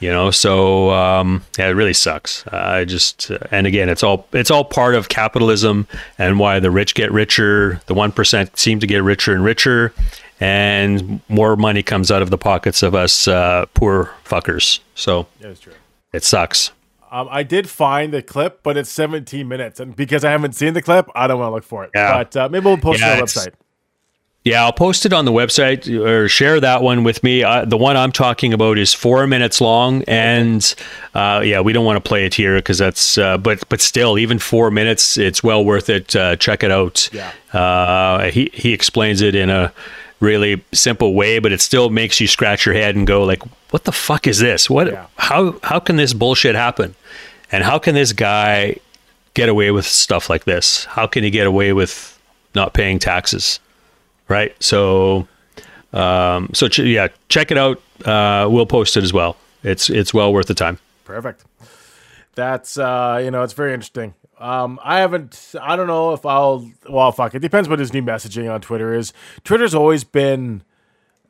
[SPEAKER 4] you know so um, yeah it really sucks i just and again it's all it's all part of capitalism and why the rich get richer the 1% seem to get richer and richer and more money comes out of the pockets of us uh, poor fuckers so
[SPEAKER 3] That is true.
[SPEAKER 4] it sucks
[SPEAKER 3] Um, I did find the clip, but it's 17 minutes, and because I haven't seen the clip, I don't want to look for it.
[SPEAKER 4] Yeah.
[SPEAKER 3] But uh, maybe we'll post
[SPEAKER 4] Yeah,
[SPEAKER 3] it on the website.
[SPEAKER 4] Yeah, I'll post it on the website or share that one with me. Uh, the one I'm talking about is four minutes long, and uh, yeah, we don't want to play it here because that's. Uh, but but still, even four minutes, it's well worth it. Uh, check it out.
[SPEAKER 3] Yeah.
[SPEAKER 4] Uh, he he explains it in a really simple way, but it still makes you scratch your head and go like, "What the fuck is this? What?
[SPEAKER 3] Yeah.
[SPEAKER 4] How how can this bullshit happen? And how can this guy get away with stuff like this? How can he get away with not paying taxes?" Right? So, um, so ch- yeah, check it out. Uh, we'll post it as well. It's it's well worth the time.
[SPEAKER 3] Perfect. That's uh, you know, it's very interesting. Um, I haven't. I don't know if I'll. Well, fuck. It depends what his new messaging on Twitter is. Twitter's always been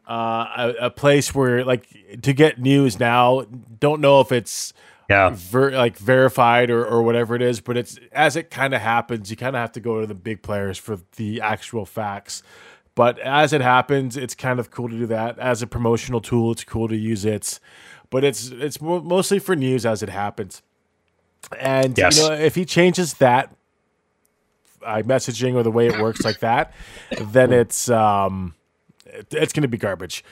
[SPEAKER 3] uh, a, a place where, like, to get news now. Don't know if it's
[SPEAKER 4] Yeah,
[SPEAKER 3] ver- like verified or, or whatever it is, but it's as it kind of happens, you kind of have to go to the big players for the actual facts. But as it happens, it's kind of cool to do that as a promotional tool. It's cool to use it, but it's it's mostly for news as it happens. And
[SPEAKER 4] Yes.
[SPEAKER 3] you know, if he changes that uh, messaging or the way it works like that, then it's um, it- it's going to be garbage.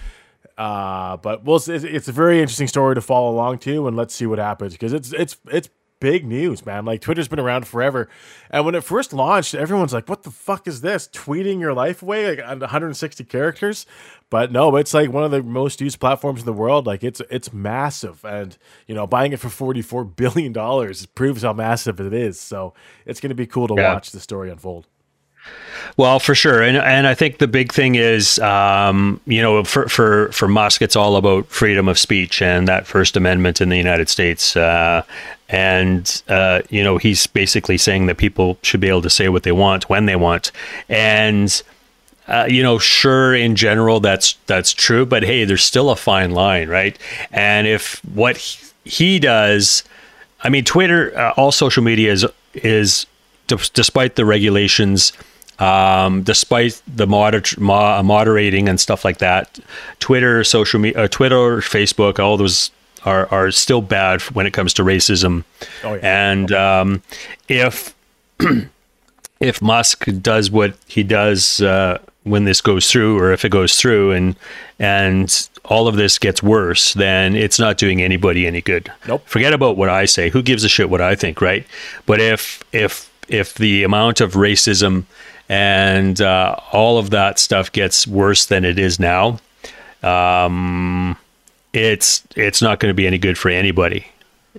[SPEAKER 3] Uh, but we'll. It's, it's a very interesting story to follow along to, and let's see what happens because it's it's it's big news, man. Like Twitter's been around forever, and when it first launched, everyone's like, "What the fuck is this? Tweeting your life away like 160 characters?" But no, it's like one of the most used platforms in the world. Like it's it's massive, and you know, buying it for 44 billion dollars proves how massive it is. So it's going to be cool to yeah. watch the story unfold.
[SPEAKER 4] Well, for sure, and and I think the big thing is, um, you know, for for for Musk, it's all about freedom of speech and that First Amendment in the United States, uh, and uh, you know, he's basically saying that people should be able to say what they want when they want, and. Uh, you know, sure, in general, that's that's true, but hey, there's still a fine line, right? And if what he does, I mean, Twitter, uh, all social media is is, despite the regulations, um, despite the moder- mo- moderating and stuff like that, Twitter, social media, uh, Twitter, Facebook, all those are are still bad when it comes to racism. Oh, yeah. And um, if if Musk does what he does uh, when this goes through, or if it goes through, and and all of this gets worse, then it's not doing anybody any good.
[SPEAKER 3] Nope.
[SPEAKER 4] Forget about what I say. Who gives a shit what I think, right? But if if if the amount of racism and uh, all of that stuff gets worse than it is now, um, it's it's not going to be any good for anybody.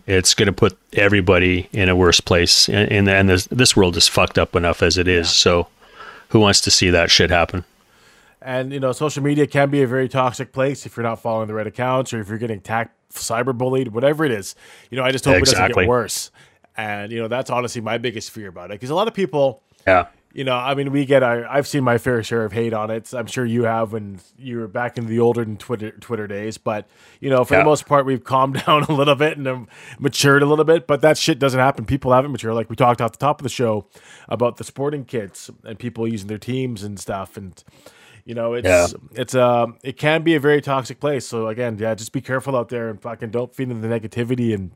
[SPEAKER 4] It's going to put everybody in a worse place, and, and this this world is fucked up enough as it is. Yeah. So, who wants to see that shit happen?
[SPEAKER 3] And you know, social media can be a very toxic place if you're not following the right accounts or if you're getting attacked, cyberbullied, whatever it is. You know, I just hope exactly. it doesn't get worse. And you know, that's honestly my biggest fear about it because a lot of people,
[SPEAKER 4] yeah,
[SPEAKER 3] you know, I mean, we get our, I've seen my fair share of hate on it. I'm sure you have when you were back in the older Twitter Twitter days. But you know, for yeah. the most part, we've calmed down a little bit and matured a little bit. But that shit doesn't happen. People haven't matured. Like we talked off the top of the show about the sporting kits and people using their teams and stuff. And you know, it's yeah. it's uh it can be a very toxic place. So again, yeah, just be careful out there and fucking don't feed into the negativity and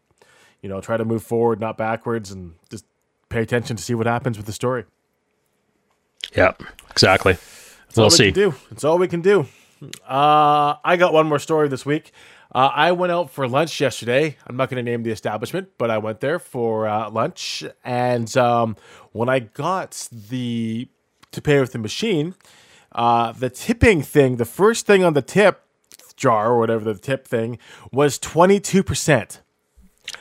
[SPEAKER 3] you know try to move forward, not backwards, and just pay attention to see what happens with the story.
[SPEAKER 4] Yeah, exactly.
[SPEAKER 3] That's we'll all we see. Can do. That's all we can do. Uh, I got one more story this week. Uh, I went out for lunch yesterday. I'm not going to name the establishment, but I went there for uh, lunch. And um, when I got the to pay with the machine, uh, the tipping thing, the first thing on the tip jar or whatever the tip thing was 22%.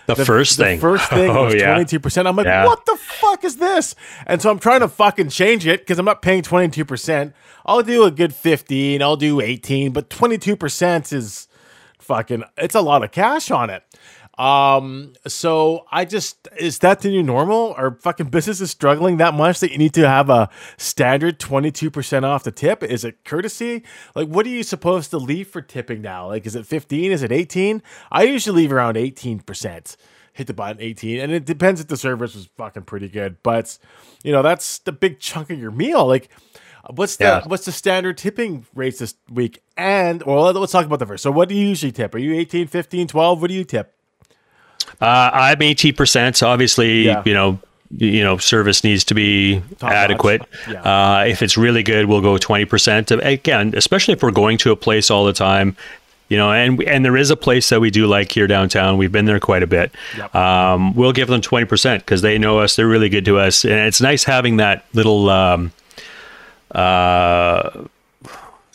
[SPEAKER 4] The, the first
[SPEAKER 3] the
[SPEAKER 4] thing.
[SPEAKER 3] first thing oh, was two percent. I'm like, yeah. what the fuck is this? And so I'm trying to fucking change it because I'm not paying twenty two percent. I'll do a good fifteen. I'll do eighteen, but twenty two percent is fucking. It's a lot of cash on it. Um, so I just is that the new normal? Are fucking businesses struggling that much that you need to have a standard 22% off the tip? Is it courtesy? Like what are you supposed to leave for tipping now? Like is it 15? Is it 18? I usually leave around 18%. Hit the button 18 and it depends if the service was fucking pretty good, but you know, that's the big chunk of your meal. Like What's the yeah. what's the standard tipping rates this week? And well, let's talk about the first. So, what do you usually tip? Are you 18, 15, 12? What do you tip?
[SPEAKER 4] Uh, I'm 80%. So obviously, yeah. you know, you know, service needs to be Top adequate. Yeah. Uh, if it's really good, we'll go 20%. Again, especially if we're going to a place all the time, you know, and and there is a place that we do like here downtown. We've been there quite a bit. Yep. Um, we'll give them 20% because they know us. They're really good to us. And it's nice having that little, um, uh,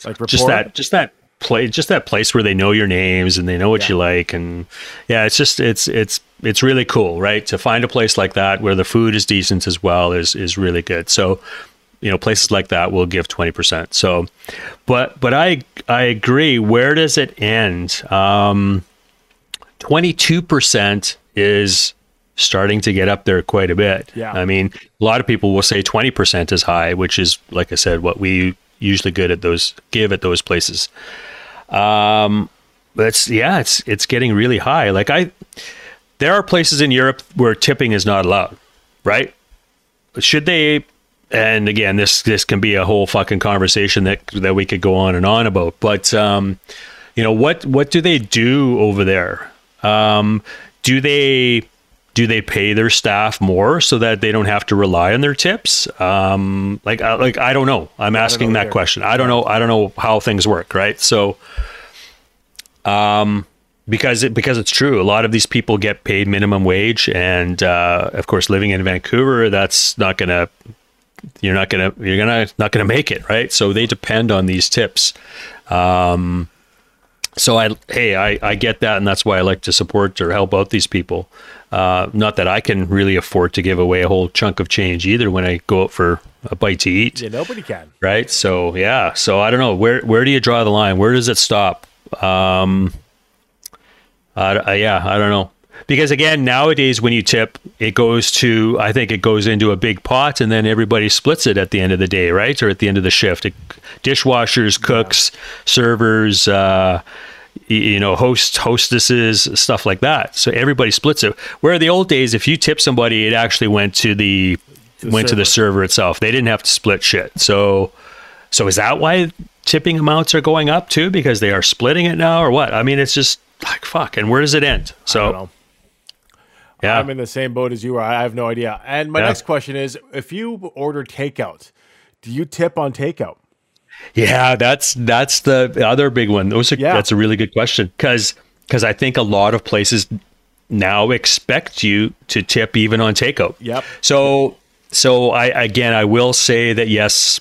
[SPEAKER 4] like just that, just that place just that place where they know your names and they know what yeah. you like and yeah it's just it's it's it's really cool right? To find a place like that where the food is decent as well is is really good. So you know places like that will give 20% so but but i i agree. Where does it end? Um 22% is starting to get up there quite a bit.
[SPEAKER 3] Yeah.
[SPEAKER 4] I mean a lot of people will say 20% is high which is like i said what we usually good at those give at those places um, it's yeah, it's it's getting really high. Like I, there are places in Europe where tipping is not allowed, right? Should they? And again, this this can be a whole fucking conversation that that we could go on and on about. But um, you know what what do they do over there? Um, do they do they pay their staff more so that they don't have to rely on their tips? Um, like, uh, like I don't know. I'm asking know that question. I don't know. I don't know how things work. Right. So, Um, because it, because it's true. A lot of these people get paid minimum wage, and uh, of course, living in Vancouver, that's not gonna. You're not gonna. You're gonna not gonna make it, right? So they depend on these tips. Um, so I, hey, I, I get that, and that's why I like to support or help out these people. Uh, not that I can really afford to give away a whole chunk of change either when I go out for a bite to eat.
[SPEAKER 3] Yeah, nobody can.
[SPEAKER 4] Right. So yeah. So I don't know where where do you draw the line? Where does it stop? Um, uh, uh, yeah, I don't know. Because again, nowadays when you tip, it goes to I think it goes into a big pot, and then everybody splits it at the end of the day, right, or at the end of the shift. It, dishwashers, cooks, servers, uh, you know, hosts hostesses, stuff like that. So everybody splits it. Where the old days, if you tip somebody, it actually went to the, went to the server itself. They didn't have to split shit. So, so is that why tipping amounts are going up too? Because they are splitting it now, or what? I mean, it's just like fuck. And where does it end?
[SPEAKER 3] I
[SPEAKER 4] So
[SPEAKER 3] don't know.
[SPEAKER 4] Yeah,
[SPEAKER 3] I'm in the same boat as you are. I have no idea. And my
[SPEAKER 4] Yeah.
[SPEAKER 3] next question is if you order takeout, do you tip on takeout?
[SPEAKER 4] Yeah, that's that's the other big one. Those are,
[SPEAKER 3] Yeah.
[SPEAKER 4] That's a really good question because because I think a lot of places now expect you to tip even on takeout.
[SPEAKER 3] Yep.
[SPEAKER 4] So so I again I will say that yes.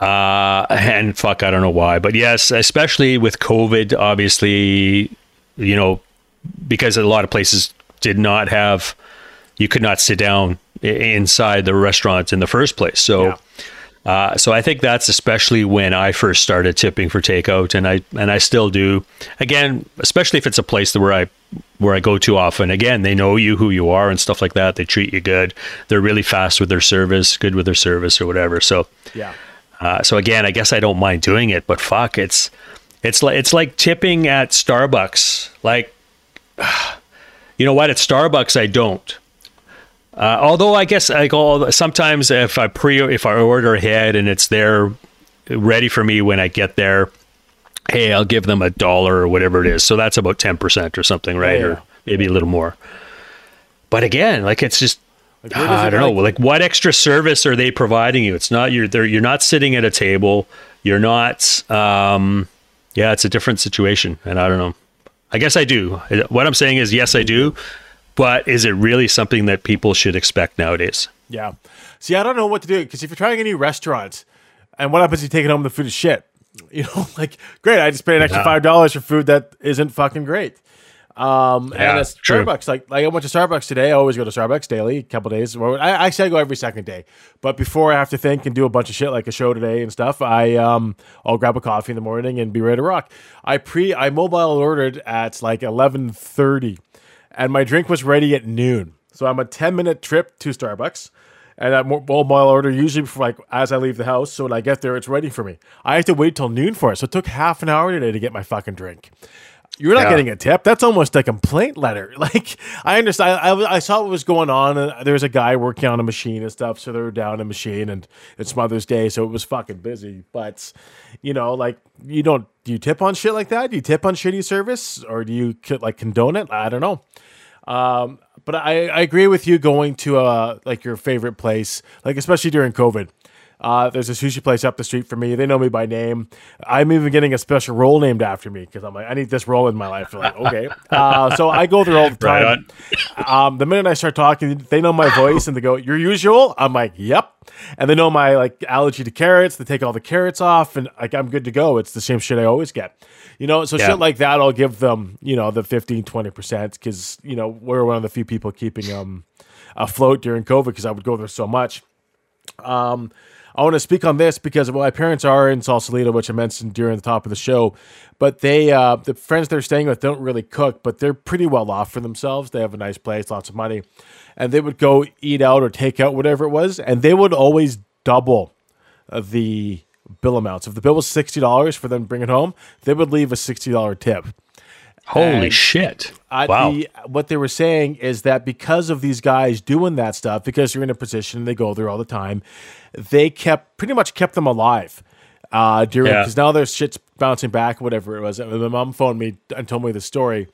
[SPEAKER 4] Uh, and fuck, I don't know why, but yes, especially with COVID, obviously, you know, because a lot of places did not have, you could not sit down inside the restaurant in the first place. So,
[SPEAKER 3] Yeah.
[SPEAKER 4] uh, so I think that's especially when I first started tipping for takeout, and I and I still do. Again, especially if it's a place that where I where I go to often. Again, they know you, who you are, and stuff like that. They treat you good. They're really fast with their service, good with their service, or whatever. So,
[SPEAKER 3] Yeah.
[SPEAKER 4] uh, so again, I guess I don't mind doing it, but fuck, it's it's like it's like tipping at Starbucks. Like, you know what? At Starbucks, I don't. Uh, although I guess like all sometimes if I pre if I order ahead and it's there ready for me when I get there, hey, I'll give them a dollar or whatever it is. So that's about ten percent or something, right?
[SPEAKER 3] Yeah.
[SPEAKER 4] Or maybe a little more. But again, like it's just
[SPEAKER 3] Like, does
[SPEAKER 4] I don't know.
[SPEAKER 3] like-
[SPEAKER 4] Like, what extra service are they providing you? It's not you're there. You're not sitting at a table. You're not. Um, yeah, it's a different situation, and I don't know. I guess I do. What I'm saying is, yes, I do. But is it really something that people should expect nowadays?
[SPEAKER 3] Yeah. See, I don't know what to do because if you're trying a new restaurant, and what happens if you take it home, the food is shit. You know, like great, I just paid an extra
[SPEAKER 4] Yeah.
[SPEAKER 3] five dollars for food that isn't fucking great. Um,
[SPEAKER 4] Yeah,
[SPEAKER 3] and
[SPEAKER 4] true.
[SPEAKER 3] Starbucks. Like, like I went to Starbucks today. I always go to Starbucks daily, a couple days. Well, I actually I go every second day. But before I have to think and do a bunch of shit like a show today and stuff, I um I'll grab a coffee in the morning and be ready to rock. I pre I mobile ordered at like eleven thirty, and my drink was ready at noon. So I'm a ten minute trip to Starbucks. And that mo- mobile order usually before, like as I leave the house. So when I get there, it's ready for me. I have to wait till noon for it. So it took half an hour today to get my fucking drink. You're not
[SPEAKER 4] Yeah.
[SPEAKER 3] getting a tip. That's almost a complaint letter. Like I understand. I, I saw what was going on. And there was a guy working on a machine and stuff. So they were down in a machine, and it's Mother's Day, so it was fucking busy. But you know, like you don't. Do you tip on shit like that? Do you tip on shitty service, or do you like condone it? I don't know. Um, but I, I agree with you going to uh like your favorite place, like especially during COVID. Uh, there's a sushi place up the street from me. They know me by name. I'm even getting a special roll named after me because I'm like, I need this roll in my life. They're like, okay. Uh, so I go there all the
[SPEAKER 4] Right
[SPEAKER 3] time. um, the minute I start talking, they know my voice and they go, "Your usual." I'm like, "Yep," and they know my like allergy to carrots. They take all the carrots off, and like I'm good to go. It's the same shit I always get, you know. So
[SPEAKER 4] Yeah.
[SPEAKER 3] shit like that, I'll give them, you know, the 15, 20 percent because you know we're one of the few people keeping um afloat during COVID because I would go there so much. Um, I want to speak on this because well, my parents are in Sausalito, which I mentioned during the top of the show. But they, uh, the friends they're staying with, don't really cook, but they're pretty well off for themselves. They have a nice place, lots of money, and they would go eat out or take out, whatever it was, and they would always double the bill amounts. If the bill was sixty dollars for them to bring it home, they would leave a sixty dollar tip.
[SPEAKER 4] Holy
[SPEAKER 3] And
[SPEAKER 4] shit!
[SPEAKER 3] Uh,
[SPEAKER 4] wow.
[SPEAKER 3] the, what they were saying is that because of these guys doing that stuff, because you're in a position, they go there all the time, they kept pretty much kept them alive. Uh, during
[SPEAKER 4] Yeah.
[SPEAKER 3] because now their shit's bouncing back, whatever it was. My mom phoned me and told me the story.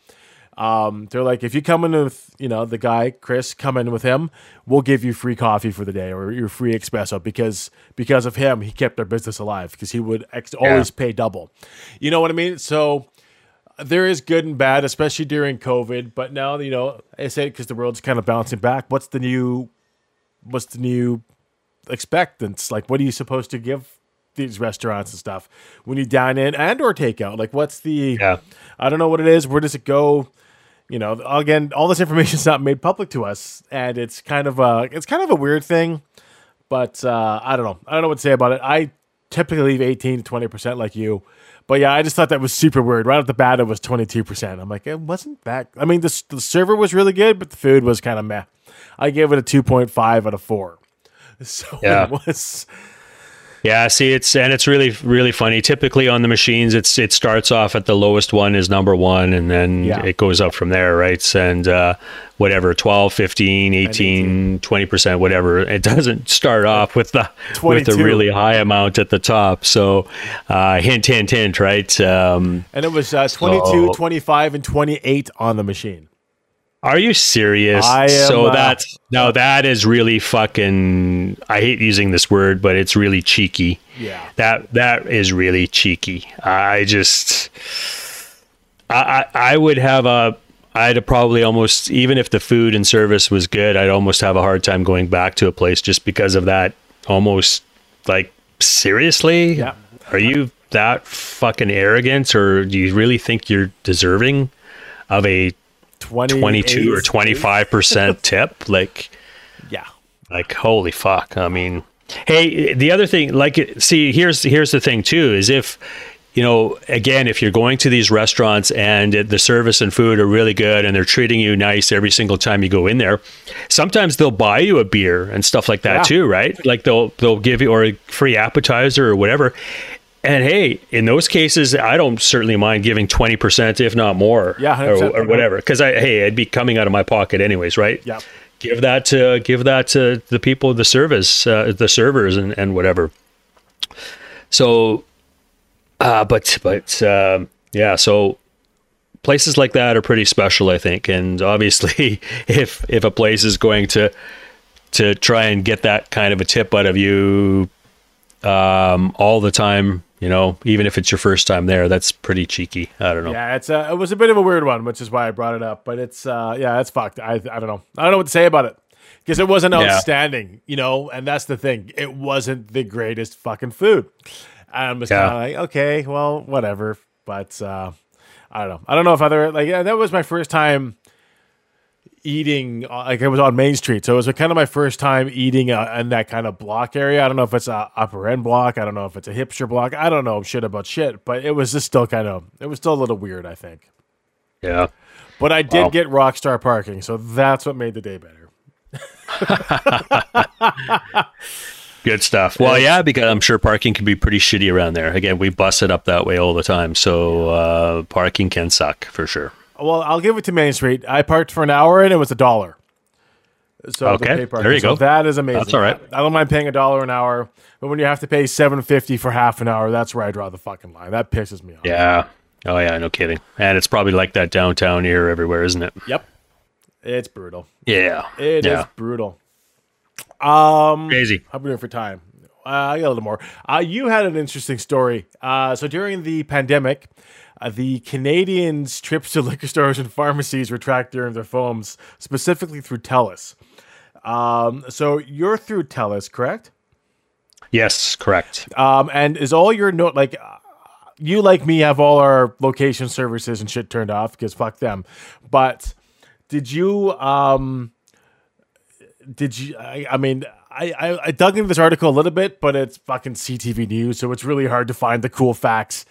[SPEAKER 3] Um, they're like, if you come in with, you know, the guy Chris, come in with him, we'll give you free coffee for the day or your free espresso because because of him, he kept our business alive because he would ex- always pay double. You know what I mean? So there is good and bad, especially during COVID. But now, you know, I say because the world's kind of bouncing back. What's the new? What's the new expectance? Like, what are you supposed to give these restaurants and stuff when you dine in and or take out? Like, what's the?
[SPEAKER 4] Yeah.
[SPEAKER 3] I don't know what it is. Where does it go? You know, again, all this information is not made public to us, and it's kind of a it's kind of a weird thing. But uh, I don't know. I don't know what to say about it. I typically leave eighteen to twenty percent, like you. But yeah, I just thought that was super weird. Right off the bat, it was twenty two percent. I'm like, it wasn't that. I mean, the the server was really good, but the food was kind of meh. I gave it a two point five out of four. So
[SPEAKER 4] Yeah.
[SPEAKER 3] it was.
[SPEAKER 4] Yeah, see, it's and it's really really funny. Typically on the machines, it's it starts off at the lowest one is number one, and then
[SPEAKER 3] Yeah.
[SPEAKER 4] it goes up from there, right? And uh, whatever, 12, 15, 18, 20%, whatever. It doesn't start off with the with the really high amount at the top. So uh, hint, hint, hint, right? Um,
[SPEAKER 3] And it was uh, 22,
[SPEAKER 4] So-
[SPEAKER 3] 25, and 28 on the machine.
[SPEAKER 4] Are you serious?
[SPEAKER 3] I am,
[SPEAKER 4] so
[SPEAKER 3] uh,
[SPEAKER 4] now that is really fucking. I hate using this word, but it's really cheeky.
[SPEAKER 3] Yeah.
[SPEAKER 4] That that is really cheeky. I just, I I, I would have a. I'd probably almost even if the food and service was good, I'd almost have a hard time going back to a place just because of that. Almost like seriously,
[SPEAKER 3] Yeah.
[SPEAKER 4] Are you that fucking arrogant, or do you really think you're deserving of a
[SPEAKER 3] 28
[SPEAKER 4] 22 or 25 percent tip like
[SPEAKER 3] Yeah.
[SPEAKER 4] like holy fuck i mean hey the other thing like see here's here's the thing too is if you know again if you're going to these restaurants and the service and food are really good and they're treating you nice every single time you go in there sometimes they'll buy you a beer and stuff like that
[SPEAKER 3] Yeah.
[SPEAKER 4] too right like they'll they'll give you or a free appetizer or whatever and hey, in those cases, I don't certainly mind giving twenty percent, if not more,
[SPEAKER 3] Yeah,
[SPEAKER 4] or, or whatever. Because I, hey, it'd be coming out of my pocket anyways, right?
[SPEAKER 3] Yeah.
[SPEAKER 4] Give that to give that to the people, the service, uh, the servers, and and whatever. So, uh, but but um, yeah, so places like that are pretty special, I think. And obviously, if if a place is going to to try and get that kind of a tip out of you um, all the time, you know, even if it's your first time there, that's pretty cheeky. I don't know.
[SPEAKER 3] Yeah, it's uh, it was a bit of a weird one, which is why I brought it up. But it's uh, yeah, it's fucked. I I don't know. I don't know what to say about it because it wasn't
[SPEAKER 4] Yeah.
[SPEAKER 3] outstanding, you know. And that's the thing. It wasn't the greatest fucking food. I'm just
[SPEAKER 4] Yeah.
[SPEAKER 3] kind of like, okay, well, whatever. But uh, I don't know. I don't know if other like yeah, that was my first time eating uh, like it was on Main Street, so it was kind of my first time eating uh, in that kind of block area. I don't know if it's a upper end block. I don't know if it's a hipster block. I don't know shit about shit, but it was just still kind of it was still a little weird. I think,
[SPEAKER 4] Yeah.
[SPEAKER 3] but I did
[SPEAKER 4] Wow.
[SPEAKER 3] get Rockstar parking, so that's what made the day better.
[SPEAKER 4] Good stuff. Well, yeah, because I'm sure parking can be pretty shitty around there. Again, we bust it up that way all the time. So uh, parking can suck for sure.
[SPEAKER 3] Well, I'll give it to Main Street. I parked for an hour and it was a dollar. So
[SPEAKER 4] Okay,
[SPEAKER 3] the
[SPEAKER 4] there you
[SPEAKER 3] So
[SPEAKER 4] go.
[SPEAKER 3] that is amazing.
[SPEAKER 4] That's all right.
[SPEAKER 3] I don't mind paying a dollar an hour, but when you have to pay seven fifty for half an hour, that's where I draw the fucking line. That pisses me off.
[SPEAKER 4] Yeah. Oh, yeah, no kidding. And it's probably like that downtown here everywhere, isn't it?
[SPEAKER 3] Yep. It's brutal.
[SPEAKER 4] Yeah.
[SPEAKER 3] It is
[SPEAKER 4] yeah.
[SPEAKER 3] brutal. Um,
[SPEAKER 4] Crazy.
[SPEAKER 3] How we doing for time? Uh, I got a little more. Uh, you had an interesting story. Uh, so during the pandemic, uh, the Canadians' trips to liquor stores and pharmacies were tracked during their phones, specifically through TELUS. Um, so you're through TELUS, correct?
[SPEAKER 4] Yes, correct.
[SPEAKER 3] Um, and is all your note like uh, you like me have all our location services and shit turned off because fuck them. But did you um did you I, I mean I, I I dug into this article a little bit, but it's fucking CTV news, so it's really hard to find the cool facts.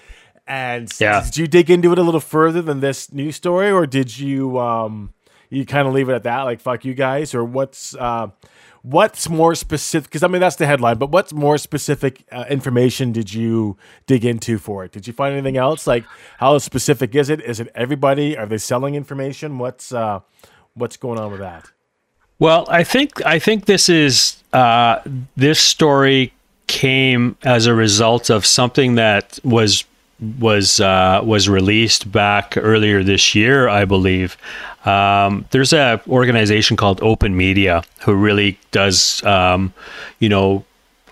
[SPEAKER 3] And
[SPEAKER 4] Yeah.
[SPEAKER 3] did you dig into it a little further than this news story, or did you um you kind of leave it at that, like fuck you guys, or what's uh what's more specific? Because I mean that's the headline, but what's more specific uh, information did you dig into for it? Did you find anything else? Like how specific is it? Is it everybody? Are they selling information? What's uh what's going on with that?
[SPEAKER 4] Well, I think I think this is uh, this story came as a result of something that was was uh, was released back earlier this year, I believe. Um, there's a organization called Open Media who really does, um, you know,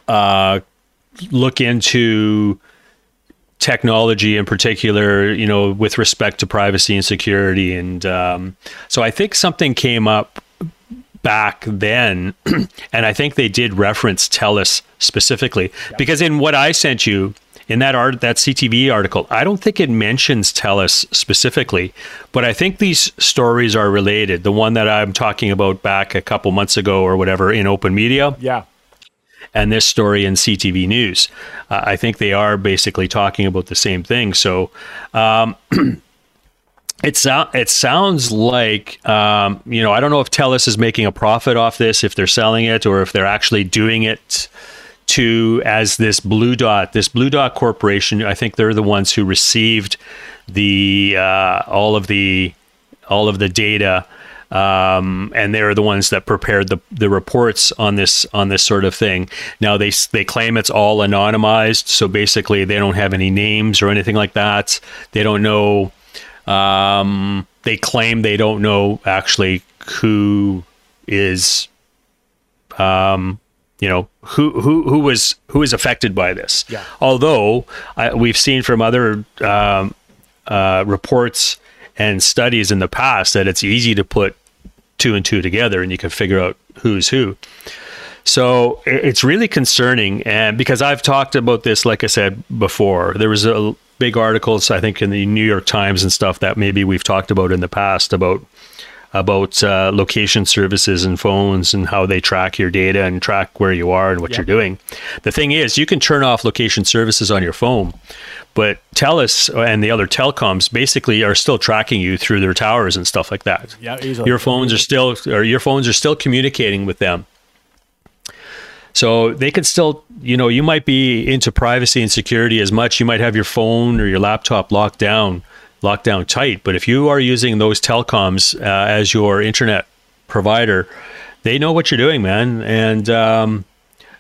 [SPEAKER 4] uh, look into technology in particular, you know, with respect to privacy and security. And um, so I think something came up back then, and I think they did reference TELUS specifically because in what I sent you in that art that CTV article, I don't think it mentions TELUS specifically, but I think these stories are related. The one that I'm talking about back a couple months ago or whatever in open media
[SPEAKER 3] Yeah.
[SPEAKER 4] and this story in CTV News. Uh, I think they are basically talking about the same thing. So um, it, so- it sounds like, um, you know, I don't know if TELUS is making a profit off this, if they're selling it, or if they're actually doing it to as this Blue Dot, this Blue Dot Corporation. I think they're the ones who received the uh, all of the all of the data um, and they're the ones that prepared the, the reports on this on this sort of thing. Now they they claim it's all anonymized, so basically they don't have any names or anything like that. They don't know. Um, they claim they don't know actually who is, um, you know, who who who was who is affected by this.
[SPEAKER 3] Yeah.
[SPEAKER 4] Although I, we've seen from other um, uh, reports and studies in the past that it's easy to put two and two together and you can figure out who's who. So it's really concerning, and because I've talked about this, like I said before, there was a big articles I think in the New York Times and stuff that maybe we've talked about in the past about about uh, location services and phones and how they track your data and track where you are and what you're doing. The thing is, you can turn off location services on your phone, but TELUS and the other telecoms basically are still tracking you through their towers and stuff like that.
[SPEAKER 3] Yeah, easily.
[SPEAKER 4] Your phones are still, or your phones are still communicating with them. So they could still, you know, you might be into privacy and security as much. You might have your phone or your laptop locked down, locked down tight. But if you are using those telecoms uh, as your internet provider, they know what you're doing, man. And, um,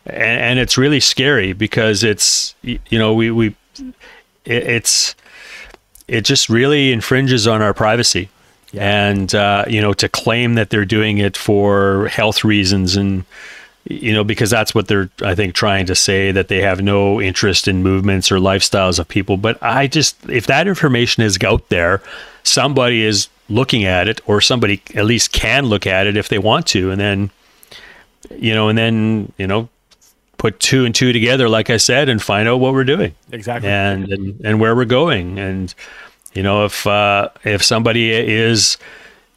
[SPEAKER 4] and, and it's really scary because it's, you know, we, we, it, it's, it just really infringes on our privacy. And, uh, you know, to claim that they're doing it for health reasons and, you know, because that's what they're, I think, trying to say that they have no interest in movements or lifestyles of people. But I just, if that information is out there, somebody is looking at it, or somebody at least can look at it if they want to, and then, you know, and then, you know, put two and two together, like I said, and find out what we're doing
[SPEAKER 3] Exactly.
[SPEAKER 4] and and, and where we're going and you know if uh, if somebody is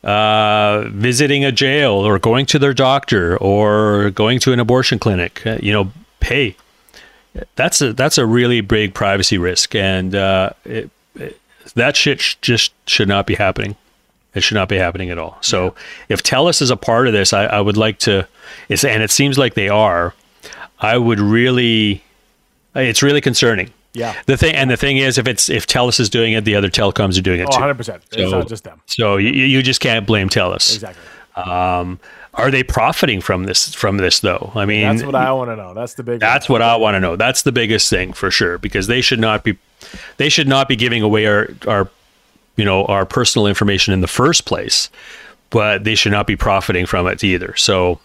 [SPEAKER 4] uh, visiting a jail or going to their doctor or going to an abortion clinic uh, you know hey that's a that's a really big privacy risk. And uh, it, it, that shit sh- just should not be happening. It should not be happening at all. So if TELUS is a part of this I, I would like to it's and it seems like they are I would really it's really concerning
[SPEAKER 3] Yeah.
[SPEAKER 4] the thing and the thing is, if it's if TELUS is doing it, the other telecoms are doing it
[SPEAKER 3] Oh,
[SPEAKER 4] too.
[SPEAKER 3] 100%. It's
[SPEAKER 4] So-
[SPEAKER 3] not just them.
[SPEAKER 4] So you, you just can't blame TELUS.
[SPEAKER 3] Exactly.
[SPEAKER 4] Um, are they profiting from this? From this though, I mean,
[SPEAKER 3] That's what I want to know. That's the big
[SPEAKER 4] that's what I want to know. That's the biggest thing for sure, because they should not be, they should not be giving away our our, you know, our personal information in the first place, but they should not be profiting from it either. So.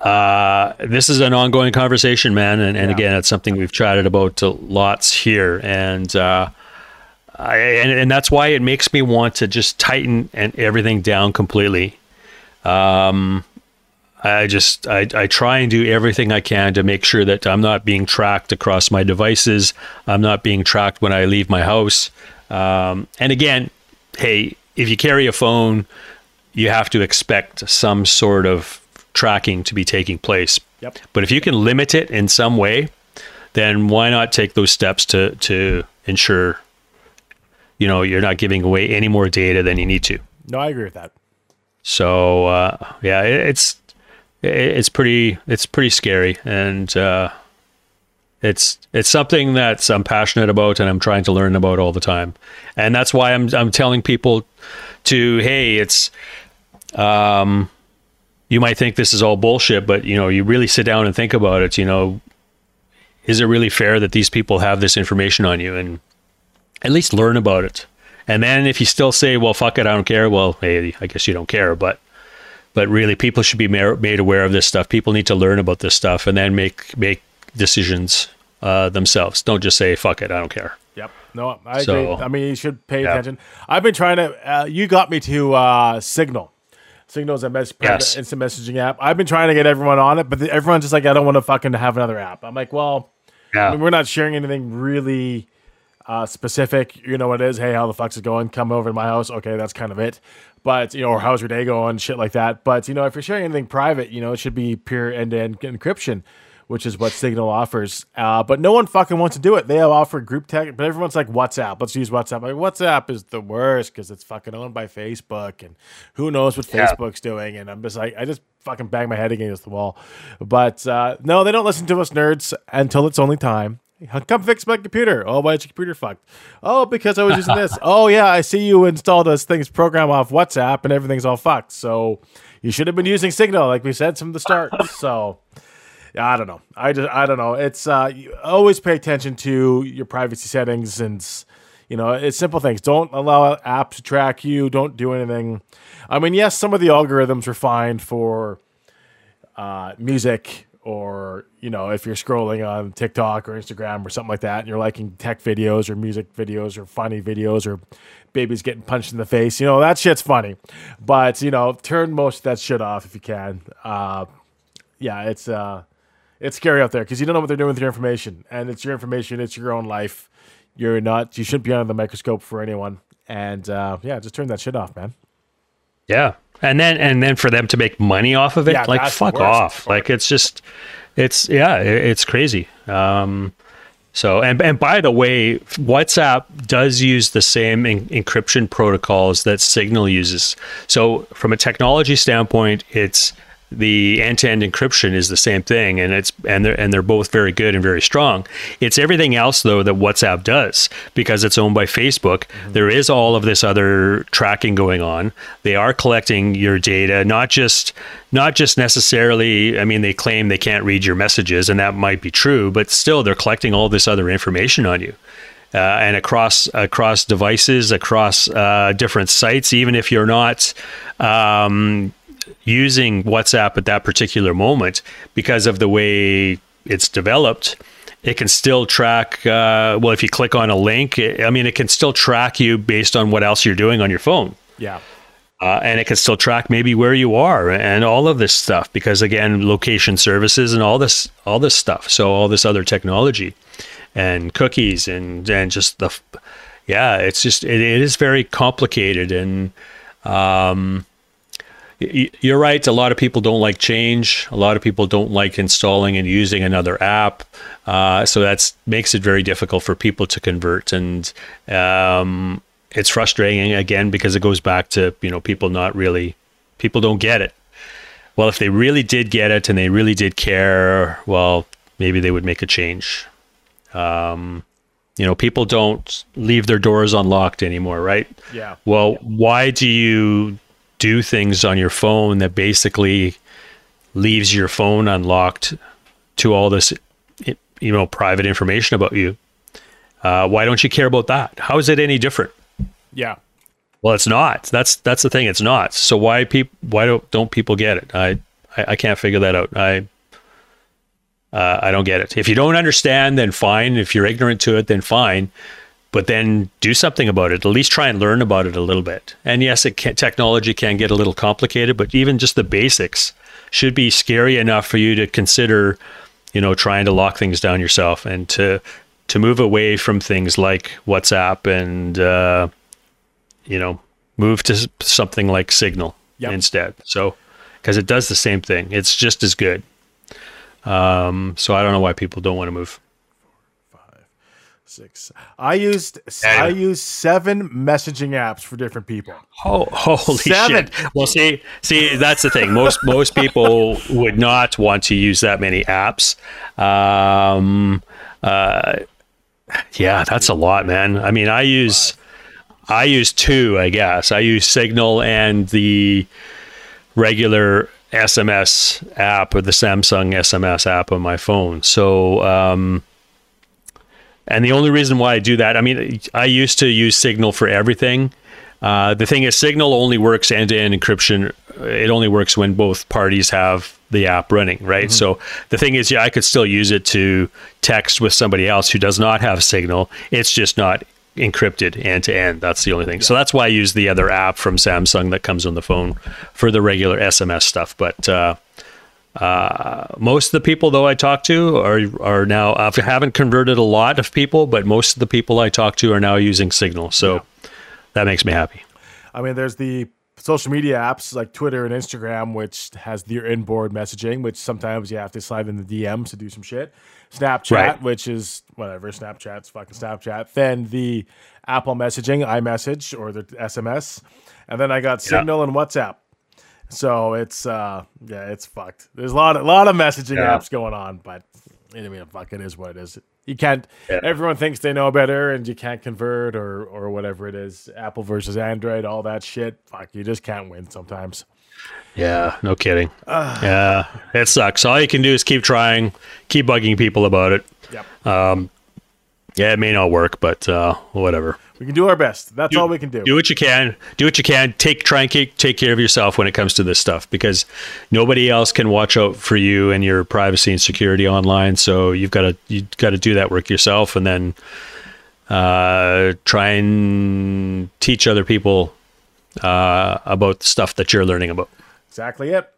[SPEAKER 4] Uh, this is an ongoing conversation, man, and, and
[SPEAKER 3] Yeah.
[SPEAKER 4] again, it's something we've chatted about lots here, and uh, I, and and that's why it makes me want to just tighten and everything down completely. Um, I just I, I try and do everything I can to make sure that I'm not being tracked across my devices. I'm not being tracked when I leave my house. Um, and again, hey, if you carry a phone, you have to expect some sort of tracking to be taking place.
[SPEAKER 3] Yep.
[SPEAKER 4] But if you can limit it in some way, then why not take those steps to to ensure you know you're not giving away any more data than you need to.
[SPEAKER 3] No, I agree with that.
[SPEAKER 4] So uh, yeah, it, it's it, it's pretty it's pretty scary, and uh, it's it's something that's I'm passionate about and I'm trying to learn about all the time, and that's why I'm I'm telling people to hey, it's um, you might think this is all bullshit, but you know you really sit down and think about it, you know. is it really fair that these people have this information on you and at least learn about it and then if you still say well fuck it i don't care well hey i guess you don't care but but really people should be ma- made aware of this stuff people need to learn about this stuff and then make make decisions uh, themselves don't just say fuck it i don't care
[SPEAKER 3] Yep. No, I
[SPEAKER 4] So-
[SPEAKER 3] agree. I mean, you should pay
[SPEAKER 4] Yeah.
[SPEAKER 3] attention. I've been trying to. Uh, you got me to uh, Signal. Signal is a mess-
[SPEAKER 4] Yes.
[SPEAKER 3] instant messaging app. I've been trying to get everyone on it, but the, everyone's just like, I don't want to fucking have another app. I'm like, well,
[SPEAKER 4] yeah
[SPEAKER 3] I mean, we're not sharing anything really uh, specific. You know what it is? Hey, how the fuck's it going? Come over to my house. Okay, that's kind of it. But you know, or how's your day going? Shit like that. But you know, if you're sharing anything private, you know, it should be pure end-to-end encryption, which is what Signal offers. Uh, but no one fucking wants to do it. They have offered group tech, but everyone's like WhatsApp. Let's use WhatsApp. Like WhatsApp is the worst because it's fucking owned by Facebook, and who knows what
[SPEAKER 4] Yeah.
[SPEAKER 3] Facebook's doing. And I'm just like, I just fucking bang my head against the wall. But uh, no, they don't listen to us nerds until it's only time. Come fix my computer. Oh, why is your computer fucked? Oh, because I was using this. Oh, yeah, I see you installed this thing's program off WhatsApp and everything's all fucked. So you should have been using Signal, like we said from the start. So I don't know. I just I don't know. It's uh, always pay attention to your privacy settings and you know it's simple things. Don't allow apps to track you. Don't do anything. I mean, yes, some of the algorithms are fine for uh, music or you know if you're scrolling on TikTok or Instagram or something like that, and you're liking tech videos or music videos or funny videos or babies getting punched in the face. You know that shit's funny, but you know turn most of that shit off if you can. Uh, yeah, it's uh, it's scary out there because you don't know what they're doing with your information, and it's your information, it's your own life. You're not, you shouldn't be under the microscope for anyone, and uh, yeah, just turn that shit off, man.
[SPEAKER 4] Yeah. And then and then for them to make money off of it,
[SPEAKER 3] Yeah,
[SPEAKER 4] like fuck off. Like it's just it's yeah, it's crazy. Um so and and by the way, WhatsApp does use the same en- encryption protocols that Signal uses. So from a technology standpoint, it's the end-to-end encryption is the same thing and it's and they're and they're both very good and very strong. It's everything else though that whatsapp does because it's owned by facebook. There is all of this other tracking going on. They are collecting your data not just not just necessarily i mean they claim they can't read your messages and that might be true but still they're collecting all this other information on you uh, and across across devices, across uh, different sites. Even if you're not um, using WhatsApp at that particular moment, because of the way it's developed, it can still track. Uh, well, if you click on a link, I mean, it can still track you based on what else you're doing on your phone.
[SPEAKER 3] Yeah,
[SPEAKER 4] Uh, and it can still track maybe where you are and all of this stuff because again location services and all this all this stuff so all this other technology and cookies and and just the yeah it's just it, it is very complicated and um you're right a lot of people don't like change. A lot of people don't like installing and using another app. Uh, so that's makes it very difficult for people to convert. And um, it's frustrating again because it goes back to you know people not really people don't get it. Well if they really did get it and they really did care well maybe they would make a change. Um, you know people don't leave their doors unlocked anymore right?
[SPEAKER 3] Yeah.
[SPEAKER 4] well, why do you do things on your phone that basically leaves your phone unlocked to all this, you know, private information about you? Uh, why don't you care about that? How is it any different?
[SPEAKER 3] Yeah.
[SPEAKER 4] Well, it's not. That's that's the thing. It's not. So why people? Why don't don't people get it? I I, I can't figure that out. I uh, I don't get it. If you don't understand, then fine. If you're ignorant to it, then fine. But then do something about it. At least try and learn about it a little bit. And yes, it can, technology can get a little complicated, but even just the basics should be scary enough for you to consider, you know, trying to lock things down yourself and to to move away from things like WhatsApp and uh, you know move to something like Signal
[SPEAKER 3] Yep.
[SPEAKER 4] instead. So because it does the same thing, it's just as good. Um, so I don't know why people don't want to move.
[SPEAKER 3] Six. I used I used seven messaging apps for different people.
[SPEAKER 4] Oh, holy
[SPEAKER 3] Seven.
[SPEAKER 4] shit! Well, see, see, that's the thing. Most most people would not want to use that many apps. Um, uh, yeah, that's a lot, man. I mean, I use I use two, I guess. I use Signal and the regular SMS app or the Samsung SMS app on my phone. So, um, and the only reason why I do that, I mean, I used to use Signal for everything. Uh, the thing is, Signal only works end to end encryption. It only works when both parties have the app running, right? So the thing is, yeah, I could still use it to text with somebody else who does not have Signal. It's just not encrypted end to end. That's the only thing. So that's why I use the other app from Samsung that comes on the phone for the regular SMS stuff. But uh, uh, most of the people, though, I talk to are are now. I haven't converted a lot of people, but most of the people I talk to are now using Signal. So that makes me happy.
[SPEAKER 3] I mean, there's the social media apps like Twitter and Instagram, which has their inboard messaging, which sometimes you have to slide in the DMs to do some shit. Snapchat,
[SPEAKER 4] Right.
[SPEAKER 3] which is whatever, Snapchat's fucking Snapchat. Then the Apple messaging, iMessage, or the SMS. And then I got Signal and WhatsApp. So it's uh yeah, it's fucked. There's a lot a lot of messaging
[SPEAKER 4] Yeah.
[SPEAKER 3] apps going on, but I mean fuck it is what it is. You can't
[SPEAKER 4] Yeah.
[SPEAKER 3] everyone thinks they know better and you can't convert or or whatever it is. Apple versus Android, all that shit. Fuck, you just can't win sometimes.
[SPEAKER 4] Yeah, no kidding. yeah, it sucks. All you can do is keep trying, keep bugging people about it.
[SPEAKER 3] Yep.
[SPEAKER 4] Um, yeah, it may not work, but uh, whatever.
[SPEAKER 3] We can do our best. That's all we can do.
[SPEAKER 4] Do what you can. Do what you can. Take try and take, take care of yourself when it comes to this stuff because nobody else can watch out for you and your privacy and security online. So you've got to you got to do that work yourself, and then uh, try and teach other people uh, about the stuff that you're learning about.
[SPEAKER 3] Exactly it.